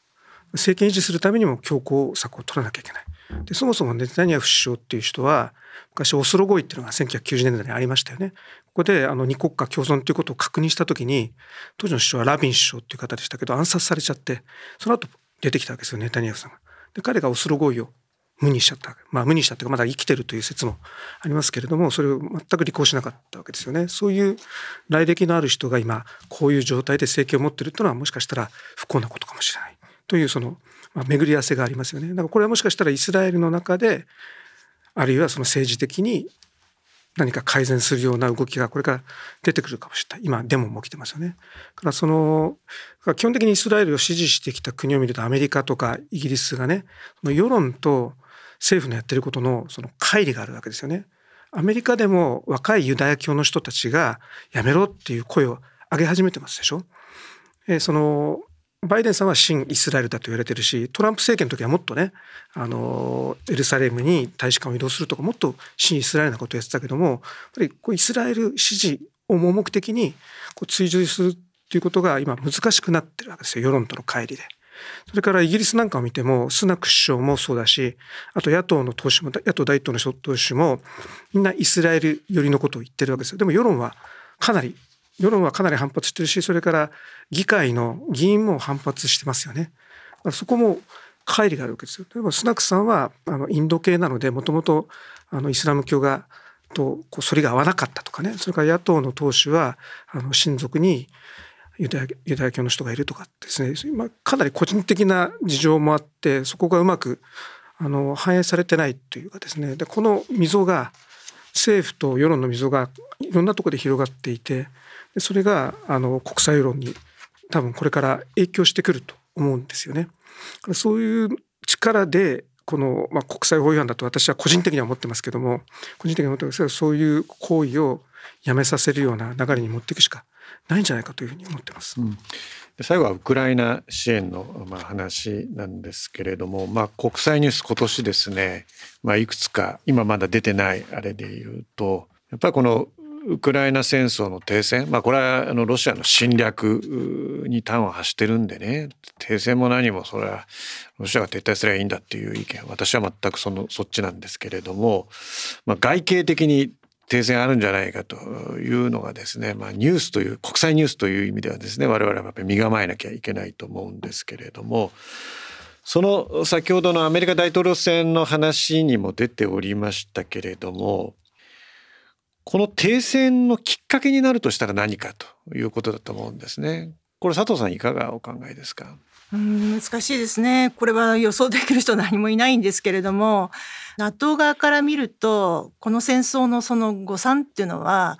政権維持するためにも強硬策を取らなきゃいけない。でそもそもネタニヤフ首相っていう人は昔オスロ合意っていうのが1990年代にありましたよね。ここであの二国家共存ということを確認した時に当時の首相はラビン首相っていう方でしたけど暗殺されちゃってその後出てきたわけですよネタニヤフさんが。で彼がオスロ合意を無にしちゃった。まあ無にしたっていうかまだ生きてるという説もありますけれどもそれを全く履行しなかったわけですよね。そういう来歴のある人が今こういう状態で政権を持ってるというのはもしかしたら不幸なことかもしれない。というその、まあ、巡り合わせがありますよね。だからこれはもしかしたらイスラエルの中であるいはその政治的に何か改善するような動きがこれから出てくるかもしれない。今デモも起きてますよね。からその基本的にイスラエルを支持してきた国を見るとアメリカとかイギリスがねその世論と政府のやってることのその乖離があるわけですよね。アメリカでも若いユダヤ教の人たちがやめろっていう声を上げ始めてますでしょ。えー、そのバイデンさんは新イスラエルだと言われてるしトランプ政権の時はもっとねあのエルサレムに大使館を移動するとかもっと新イスラエルなことをやってたけどもやっぱりこうイスラエル支持を盲目的にこう追随するっていうことが今難しくなってるわけですよ世論との乖離で。それからイギリスなんかを見てもスナク首相もそうだしあと野党の党首も野党大統領の党首もみんなイスラエル寄りのことを言ってるわけですよ。でも世論はかなり世論はかなり反発してるしそれから議会の議員も反発してますよね。そこも乖離があるわけですよ。例えばスナクさんはあのインド系なのでもともとあのイスラム教がとこう反りが合わなかったとかね。それから野党の党首はあの親族にユダヤ教の人がいるとかですね、まあ、かなり個人的な事情もあってそこがうまくあの反映されてないというかですねでこの溝が政府と世論の溝がいろんなところで広がっていてそれがあの国際世論に多分これから影響してくると思うんですよね。そういう力でこの、まあ、国際法違反だと私は個人的には思ってますけども個人的には思ってますけどそういう行為をやめさせるような流れに持っていくしかないんじゃないかというふうに思ってます。うん最後はウクライナ支援のまあ話なんですけれども、まあ、国際ニュース今年ですね、まあ、いくつか今まだ出てないあれで言うとやっぱりこのウクライナ戦争の停戦、まあ、これはあのロシアの侵略に端を発してるんでね停戦も何もそれはロシアが撤退すればいいんだっていう意見私は全くそのそっちなんですけれども、まあ、外形的に停戦あるんじゃないかというのがですね、まあ、ニュースという国際ニュースという意味ではですね我々はやっぱり身構えなきゃいけないと思うんですけれどもその先ほどのアメリカ大統領選の話にも出ておりましたけれどもこの停戦のきっかけになるとしたら何かということだと思うんですね。これ佐藤さんいかがお考えですか？うん難しいですね。これは予想できる人何もいないんですけれども、NATO 側から見ると、この戦争のその誤算っていうのは、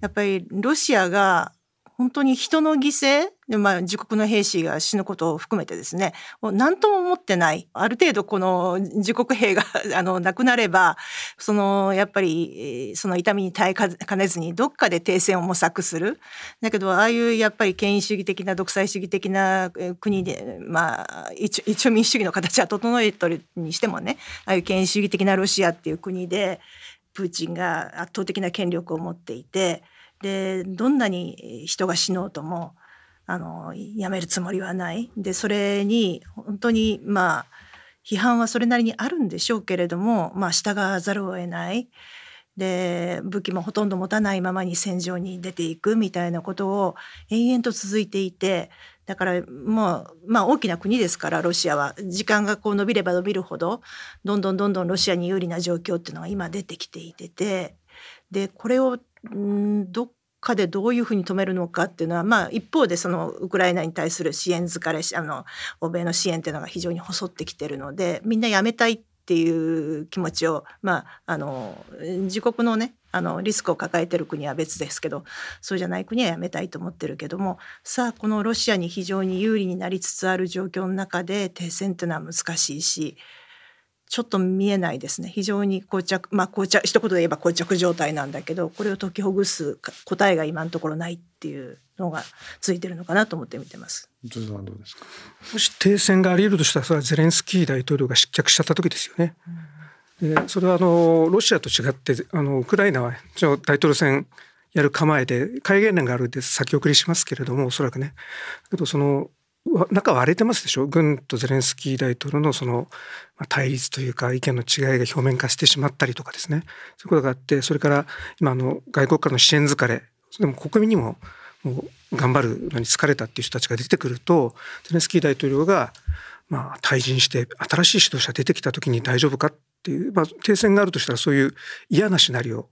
やっぱりロシアが本当に人の犠牲まあ、自国の兵士が死ぬことを含めてですね、何とも思ってない。ある程度この自国兵が あの亡くなれば、そのやっぱりその痛みに耐えかねずにどっかで停戦を模索する。だけどああいうやっぱり権威主義的な独裁主義的な国で、まあ一応民主主義の形は整えとるにしてもね、ああいう権威主義的なロシアっていう国で、プーチンが圧倒的な権力を持っていて、でどんなに人が死のうともあのやめるつもりはない。でそれに本当にまあ批判はそれなりにあるんでしょうけれども、まあ、従わざるを得ない。で武器もほとんど持たないままに戦場に出ていくみたいなことを延々と続いていてだからもうまあ大きな国ですからロシアは時間がこう伸びれば伸びるほどどんどんどんどんロシアに有利な状況っていうのが今出てきていててでこれをどっかでどういうふうに止めるのかっていうのは、まあ、一方でそのウクライナに対する支援疲れあの欧米の支援っていうのが非常に細ってきてるのでみんなやめたいっていう気持ちを、まあ、あの自国のねあのリスクを抱えてる国は別ですけどそうじゃない国はやめたいと思ってるけどもさあこのロシアに非常に有利になりつつある状況の中で停戦っていうのは難しいしちょっと見えないですね非常に膠着まあ膠着一言で言えば膠着状態なんだけどこれを解きほぐす答えが今のところないっていうのがついてるのかなと思って見てます。どうですか？もし停戦があり得るとしたらそれはゼレンスキー大統領が失脚しちゃった時ですよね。でそれはあのロシアと違ってあのウクライナは大統領選やる構えで戒厳令があるんで先送りしますけれどもおそらくね。けどその中割れてますでしょ？軍とゼレンスキー大統領のその対立というか意見の違いが表面化してしまったりとかですね。そういうことがあってそれから今の外国からの支援疲れでも国民にももう頑張るのに疲れたっていう人たちが出てくるとゼレンスキー大統領がまあ退陣して新しい指導者出てきた時に大丈夫かっていう、まあ、停戦があるとしたらそういう嫌なシナリオ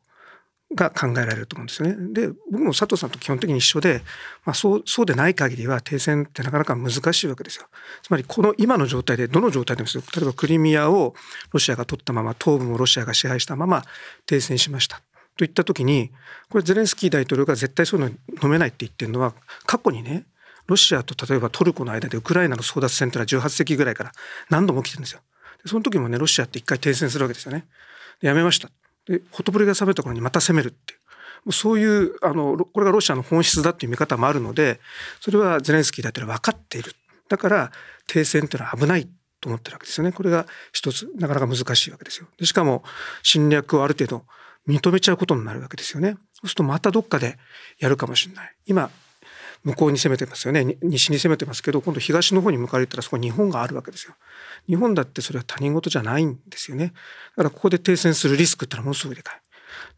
が考えられると思うんですよね。で僕も佐藤さんと基本的に一緒で、まあ、そうそうでない限りは停戦ってなかなか難しいわけですよ。つまりこの今の状態でどの状態でも例えばクリミアをロシアが取ったまま東部もロシアが支配したまま停戦しました。といった時にこれゼレンスキー大統領が絶対そういうの飲めないって言ってるのは過去にねロシアと例えばトルコの間でウクライナの争奪戦というのは18世紀ぐらいから何度も起きてるんですよ。その時もねロシアって一回停戦するわけですよね。やめました。でほとぼりが冷めた頃にまた攻めるっていう。そういうあのこれがロシアの本質だっていう見方もあるのでそれはゼレンスキー大統領は分かっている。だから停戦っていうのは危ないと思ってるわけですよね。これが一つなかなか難しいわけですよ。でしかも侵略をある程度認めちゃうことになるわけですよね。そうするとまたどっかでやるかもしれない。今向こうに攻めてますよね。西に攻めてますけど今度東の方に向かれたらそこ日本があるわけですよ。日本だってそれは他人事じゃないんですよね。だからここで停戦するリスクってのはものすごいでかい。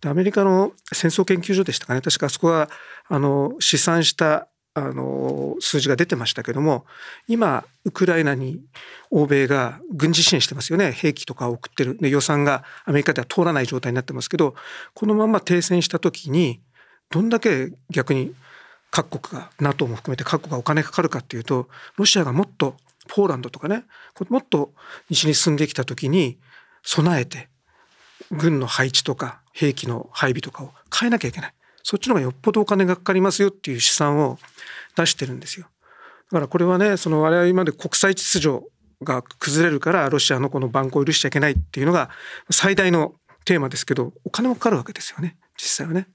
でアメリカの戦争研究所でしたかね。確かそこはあの試算したあの数字が出てましたけども今ウクライナに欧米が軍事支援してますよね。兵器とかを送ってる。で予算がアメリカでは通らない状態になってますけどこのまま停戦した時にどんだけ逆に各国が NATO も含めて各国がお金かかるかっていうとロシアがもっとポーランドとかねもっと西に進んできた時に備えて軍の配置とか兵器の配備とかを変えなきゃいけないそっちの方がよっぽどお金がかかりますよっていう試算を出してるんですよだからこれはねその我々今まで国際秩序が崩れるからロシアのこの蛮行を許しちゃいけないっていうのが最大のテーマですけどお金もかかるわけですよね実際はね。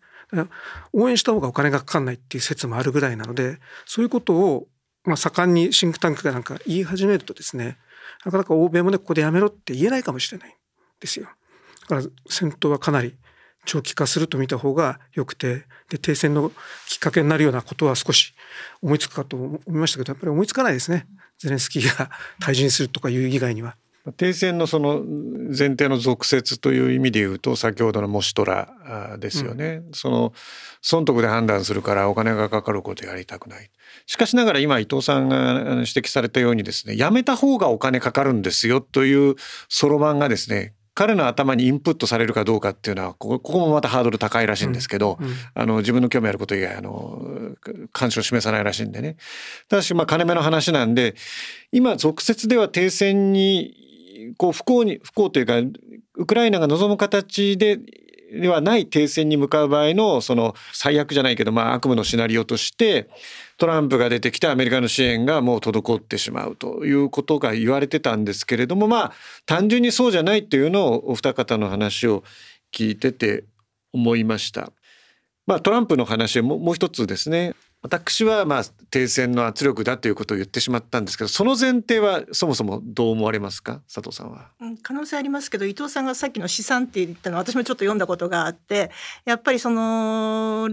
応援した方がお金がかかんないっていう説もあるぐらいなのでそういうことをまあ盛んにシンクタンクがなんか言い始めるとですねなかなか欧米もねここでやめろって言えないかもしれないんですよ。だから戦闘はかなり長期化すると見た方がよくてで停戦のきっかけになるようなことは少し思いつくかと思いましたけどやっぱり思いつかないですねゼレンスキーが退陣するとかいう以外には。停戦のその前提の俗説という意味で言うと先ほどのモシトラですよね、うん、その損得で判断するからお金がかかることやりたくない。しかしながら今伊藤さんが指摘されたようにですねやめた方がお金かかるんですよというそろばんがですね彼の頭にインプットされるかどうかっていうのはここもまたハードル高いらしいんですけど、うんうんあの自分の興味あること以外あの関心を示さないらしいんでね。ただしまあ金目の話なんで今俗説では停戦にこう不幸に不幸というかウクライナが望む形でではない停戦に向かう場合のその最悪じゃないけどまあ悪夢のシナリオとしてトランプが出てきてアメリカの支援がもう滞ってしまうということが言われてたんですけれどもまあ単純にそうじゃないっていうのをお二方の話を聞いてて思いました。まあ、トランプの話ももう一つですね私はまあ停戦の圧力だということを言ってしまったんですけどその前提はそもそもどう思われますか？佐藤さんは。うん可能性ありますけど伊藤さんがさっきの試算って言ったの私もちょっと読んだことがあってやっぱりその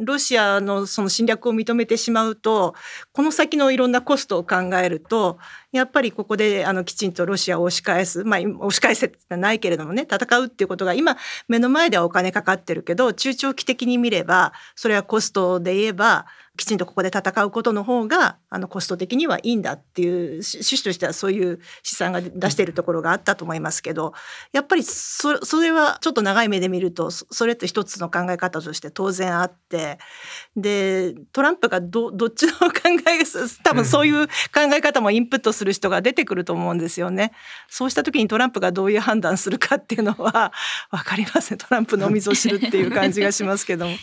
ロシアのその侵略を認めてしまうとこの先のいろんなコストを考えるとやっぱりここであのきちんとロシアを押し返すまあ押し返せってないけれどもね戦うっていうことが今目の前ではお金かかってるけど中長期的に見ればそれはコストで言えばきちんとここで戦うことの方があのコスト的にはいいんだっていう趣旨としてはそういう試算が出しているところがあったと思いますけどやっぱりそれはちょっと長い目で見るとそれって一つの考え方として当然あってでトランプがどっちの考え多分そういう考え方もインプットする人が出てくると思うんですよね。そうした時にトランプがどういう判断するかっていうのは分かりませんトランプのお水を知るっていう感じがしますけども。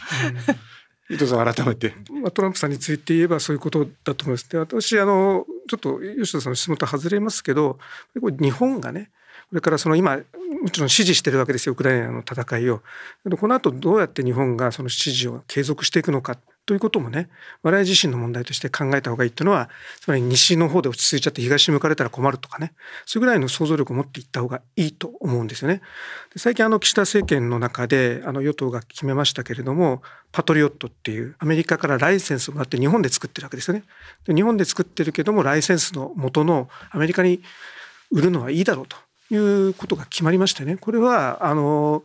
伊藤さん改めて。まあ、トランプさんについて言えばそういうことだと思います。で私あのちょっと吉田さんの質問と外れますけどこれ日本がねこれからその今もちろん支持してるわけですよウクライナの戦いを。この後どうやって日本がその支持を継続していくのかということもね我々自身の問題として考えた方がいいというのはつまり西の方で落ち着いちゃって東に向かれたら困るとかねそれぐらいの想像力を持っていった方がいいと思うんですよね。最近あの岸田政権の中であの与党が決めましたけれどもパトリオットっていうアメリカからライセンスをもらって日本で作ってるわけですよね。で日本で作ってるけどもライセンスの元のアメリカに売るのはいいだろうということが決まりましてねこれはあの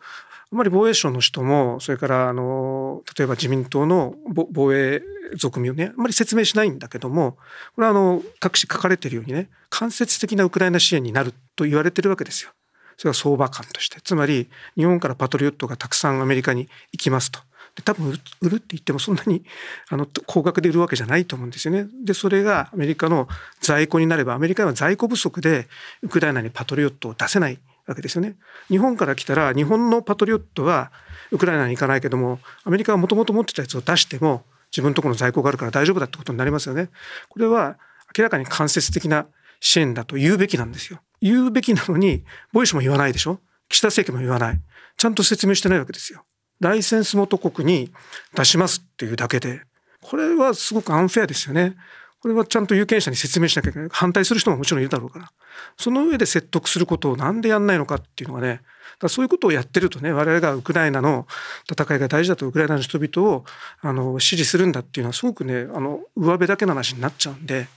あまり防衛省の人もそれからあの例えば自民党の防衛属民をねあまり説明しないんだけどもこれはあの各紙書かれてるようにね間接的なウクライナ支援になると言われてるわけですよ。それは相場感としてつまり日本からパトリオットがたくさんアメリカに行きますと。多分売るって言ってもそんなにあの高額で売るわけじゃないと思うんですよね。でそれがアメリカの在庫になればアメリカは在庫不足でウクライナにパトリオットを出せないわけですよね。日本から来たら日本のパトリオットはウクライナに行かないけどもアメリカはもともと持ってたやつを出しても自分のところの在庫があるから大丈夫だってことになりますよね。これは明らかに間接的な支援だと言うべきなんですよ。言うべきなのに防衛省も言わないでしょ岸田政権も言わない。ちゃんと説明してないわけですよ。ライセンス元国に出しますっていうだけでこれはすごくアンフェアですよね。これはちゃんと有権者に説明しなきゃいけない反対する人ももちろんいるだろうからその上で説得することをなんでやんないのかっていうのがねだそういうことをやってるとね我々がウクライナの戦いが大事だとウクライナの人々をあの支持するんだっていうのはすごくねあの上辺だけの話になっちゃうんで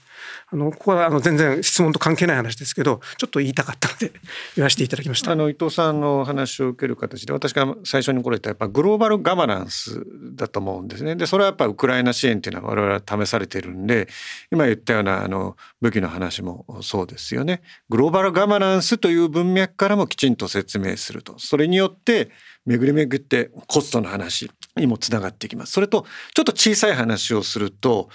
あのここはあの全然質問と関係ない話ですけどちょっと言いたかったので 言わせていただきましたあ。の伊藤さんのお話を受ける形で私が最初にこれ言ったやっぱグローバルガバナンスだと思うんですね。でそれはやっぱウクライナ支援っていうのは我々は試されてるんで今言ったようなあの武器の話もそうですよね。グローバルガバナンスという文脈からもきちんと説明するとそれによって巡り巡ってコストの話にもつながっていきます。それとちょっと小さい話をすると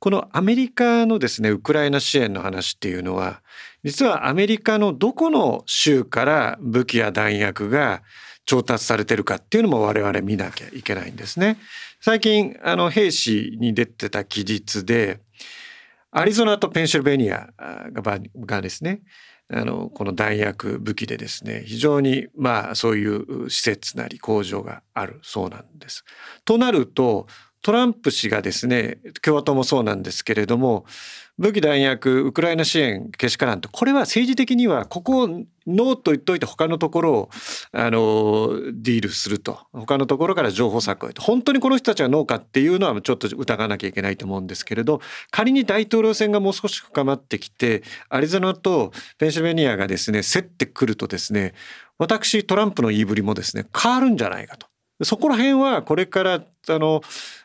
このアメリカのですねウクライナ支援の話っていうのは実はアメリカのどこの州から武器や弾薬が調達されてるかっていうのも我々見なきゃいけないんですね。最近あの兵士に出てた記述でアリゾナとペンシルベニアががですねあのこの弾薬武器でですね非常にまあそういう施設なり工場があるそうなんです。となるとトランプ氏がですね共和党もそうなんですけれども武器弾薬ウクライナ支援けしからんと。これは政治的にはここをノーと言っといて他のところをあのディールすると。他のところから情報策を得て本当にこの人たちはノーかっていうのはちょっと疑わなきゃいけないと思うんですけれど。仮に大統領選がもう少し深まってきてアリゾナとペンシルベニアがですね競ってくるとですね私トランプの言いぶりもですね変わるんじゃないかと。そこら辺はこれからあの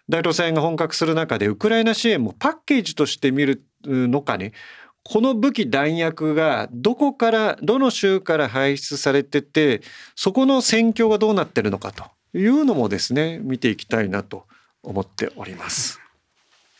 大統領選が本格する中でウクライナ支援もパッケージとして見るのかねこの武器弾薬がどこからどの州から排出されててそこの戦況がどうなってるのかというのもですね見ていきたいなと思っております。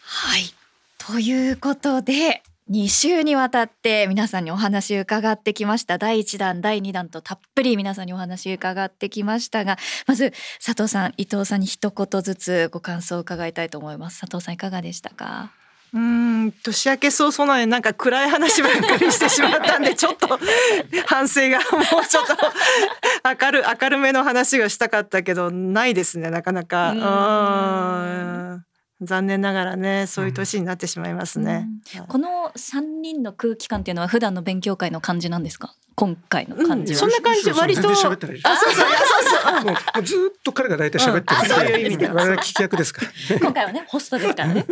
はいということで2週にわたって皆さんにお話伺ってきました。第1弾第2弾とたっぷり皆さんにお話伺ってきましたがまず佐藤さん伊藤さんに一言ずつご感想を伺いたいと思います。佐藤さんいかがでしたか？うーん年明け早々なのになんか暗い話ばっかりしてしまったんで ちょっと反省がもうちょっと明る明るめの話がしたかったけどないですねなかなか。ううんん残念ながらねそういう年になってしまいますね。はい。この3人の空気感っていうのは普段の勉強会の感じなんですか？今回の感じは、そんな感じ割とそうそうそうそう。もうもうずっと彼が大体喋ってるんでう。んあそういう意味で我々は聞き役ですから。今回はねホストですからね。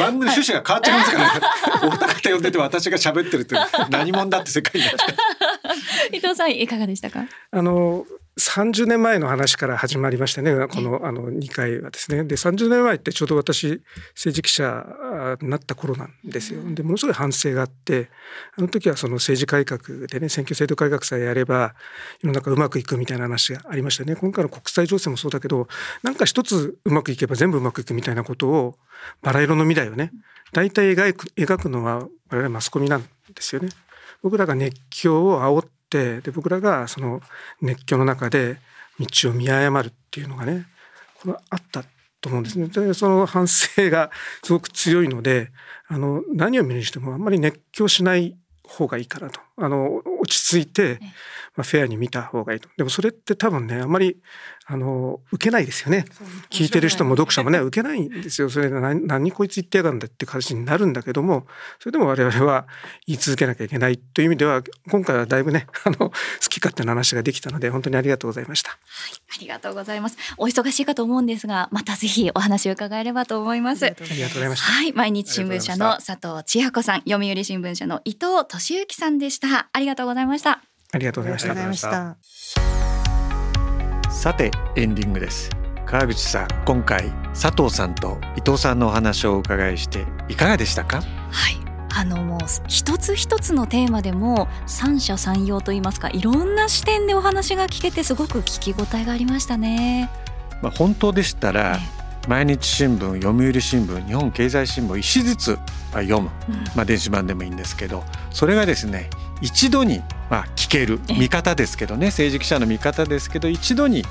番組の趣旨が変わっちゃいますから、ね、お二方呼んでて私が喋ってるって何者だって世界になっちゃう。伊藤さんいかがでしたか？あの30年前の話から始まりましたねこのあの2回はですね。で30年前ってちょうど私政治記者になった頃なんですよ。でものすごい反省があってあの時はその政治改革でね選挙制度改革さえやれば世の中うまくいくみたいな話がありましたね。今回の国際情勢もそうだけどなんか一つうまくいけば全部うまくいくみたいなことをバラ色の未来をね大体描く描くのは我々マスコミなんですよね。僕らが熱狂を煽ってで僕らがその熱狂の中で道を見誤るっていうのがねこれあったと思うんですね。でその反省がすごく強いのであの何を見るにしてもあんまり熱狂しない方がいいかなとあの落ち着いて、まあ、フェアに見た方がいいと。でもそれって多分ねあんまりあの受けないですよね。聞いてる人も読者もね受けないんですよ。それで何何こいつ言ってやがるんだって感じになるんだけどもそれでも我々は言い続けなきゃいけないという意味では今回はだいぶねあの好き勝手な話ができたので本当にありがとうございました。ありがとうございます。お忙しいかと思うんですがまたぜひお話を伺えればと思います。ありがとうございました。はい。毎日新聞社の佐藤千夜子さん読売新聞社の伊藤俊之さんでしたありがとうございました。ありがとうごあざいました。りがとうございました。さてエンディングです。川口さん今回佐藤さんと伊藤さんのお話をお伺いしていかがでしたか？はい。あのもう一つ一つのテーマでも三者三様と言いますかいろんな視点でお話が聞けてすごく聞き応えがありましたね。まあ、本当でしたら毎日新聞読売新聞日本経済新聞一紙ずつまあ読む、うん。まあ、電子版でもいいんですけどそれがですね一度にまあ聞ける。え見方ですけどね政治記者の見方ですけど一度に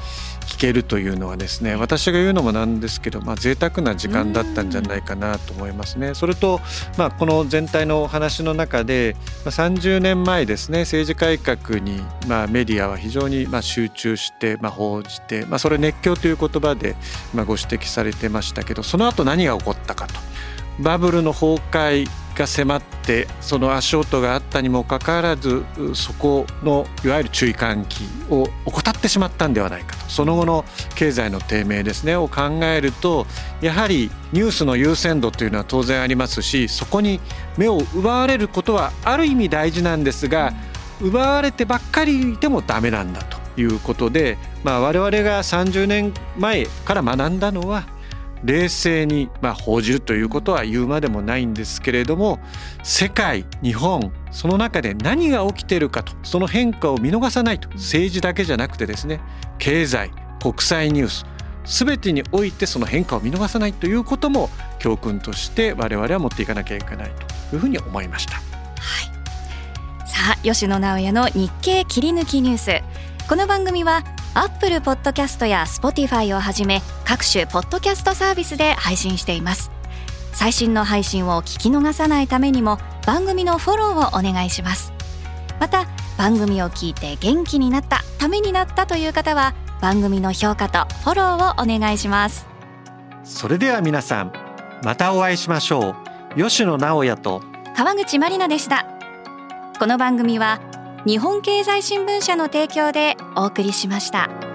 聞けるというのはですね私が言うのもなんですけど、まあ、贅沢な時間だったんじゃないかなと思いますね。それと、まあ、この全体のお話の中で、まあ、30年前ですね政治改革に、まあ、メディアは非常にまあ集中して、まあ、報じて、まあ、それ熱狂という言葉で、まあ、ご指摘されてましたけどその後何が起こったかと。バブルの崩壊が迫ってその足音があったにもかかわらずそこのいわゆる注意喚起を怠ってしまったんではないかとその後の経済の低迷ですねを考えるとやはりニュースの優先度というのは当然ありますしそこに目を奪われることはある意味大事なんですが奪われてばっかりいてもダメなんだということで、まあ、我々が30年前から学んだのは冷静にまあ報じるということは言うまでもないんですけれども世界日本その中で何が起きているかとその変化を見逃さないと政治だけじゃなくてですね経済国際ニュース全てにおいてその変化を見逃さないということも教訓として我々は持っていかなきゃいけないというふうに思いました。はいさあ吉野直也の日経切り抜きニュースこの番組はアップルポッドキャストや Spotify をはじめ各種ポッドキャストサービスで配信しています。最新の配信を聞き逃さないためにも番組のフォローをお願いします。また番組を聞いて元気になったためになったという方は番組の評価とフォローをお願いします。それでは皆さんまたお会いしましょう。吉野直也と川口まりなでした。この番組は日本経済新聞社の提供でお送りしました。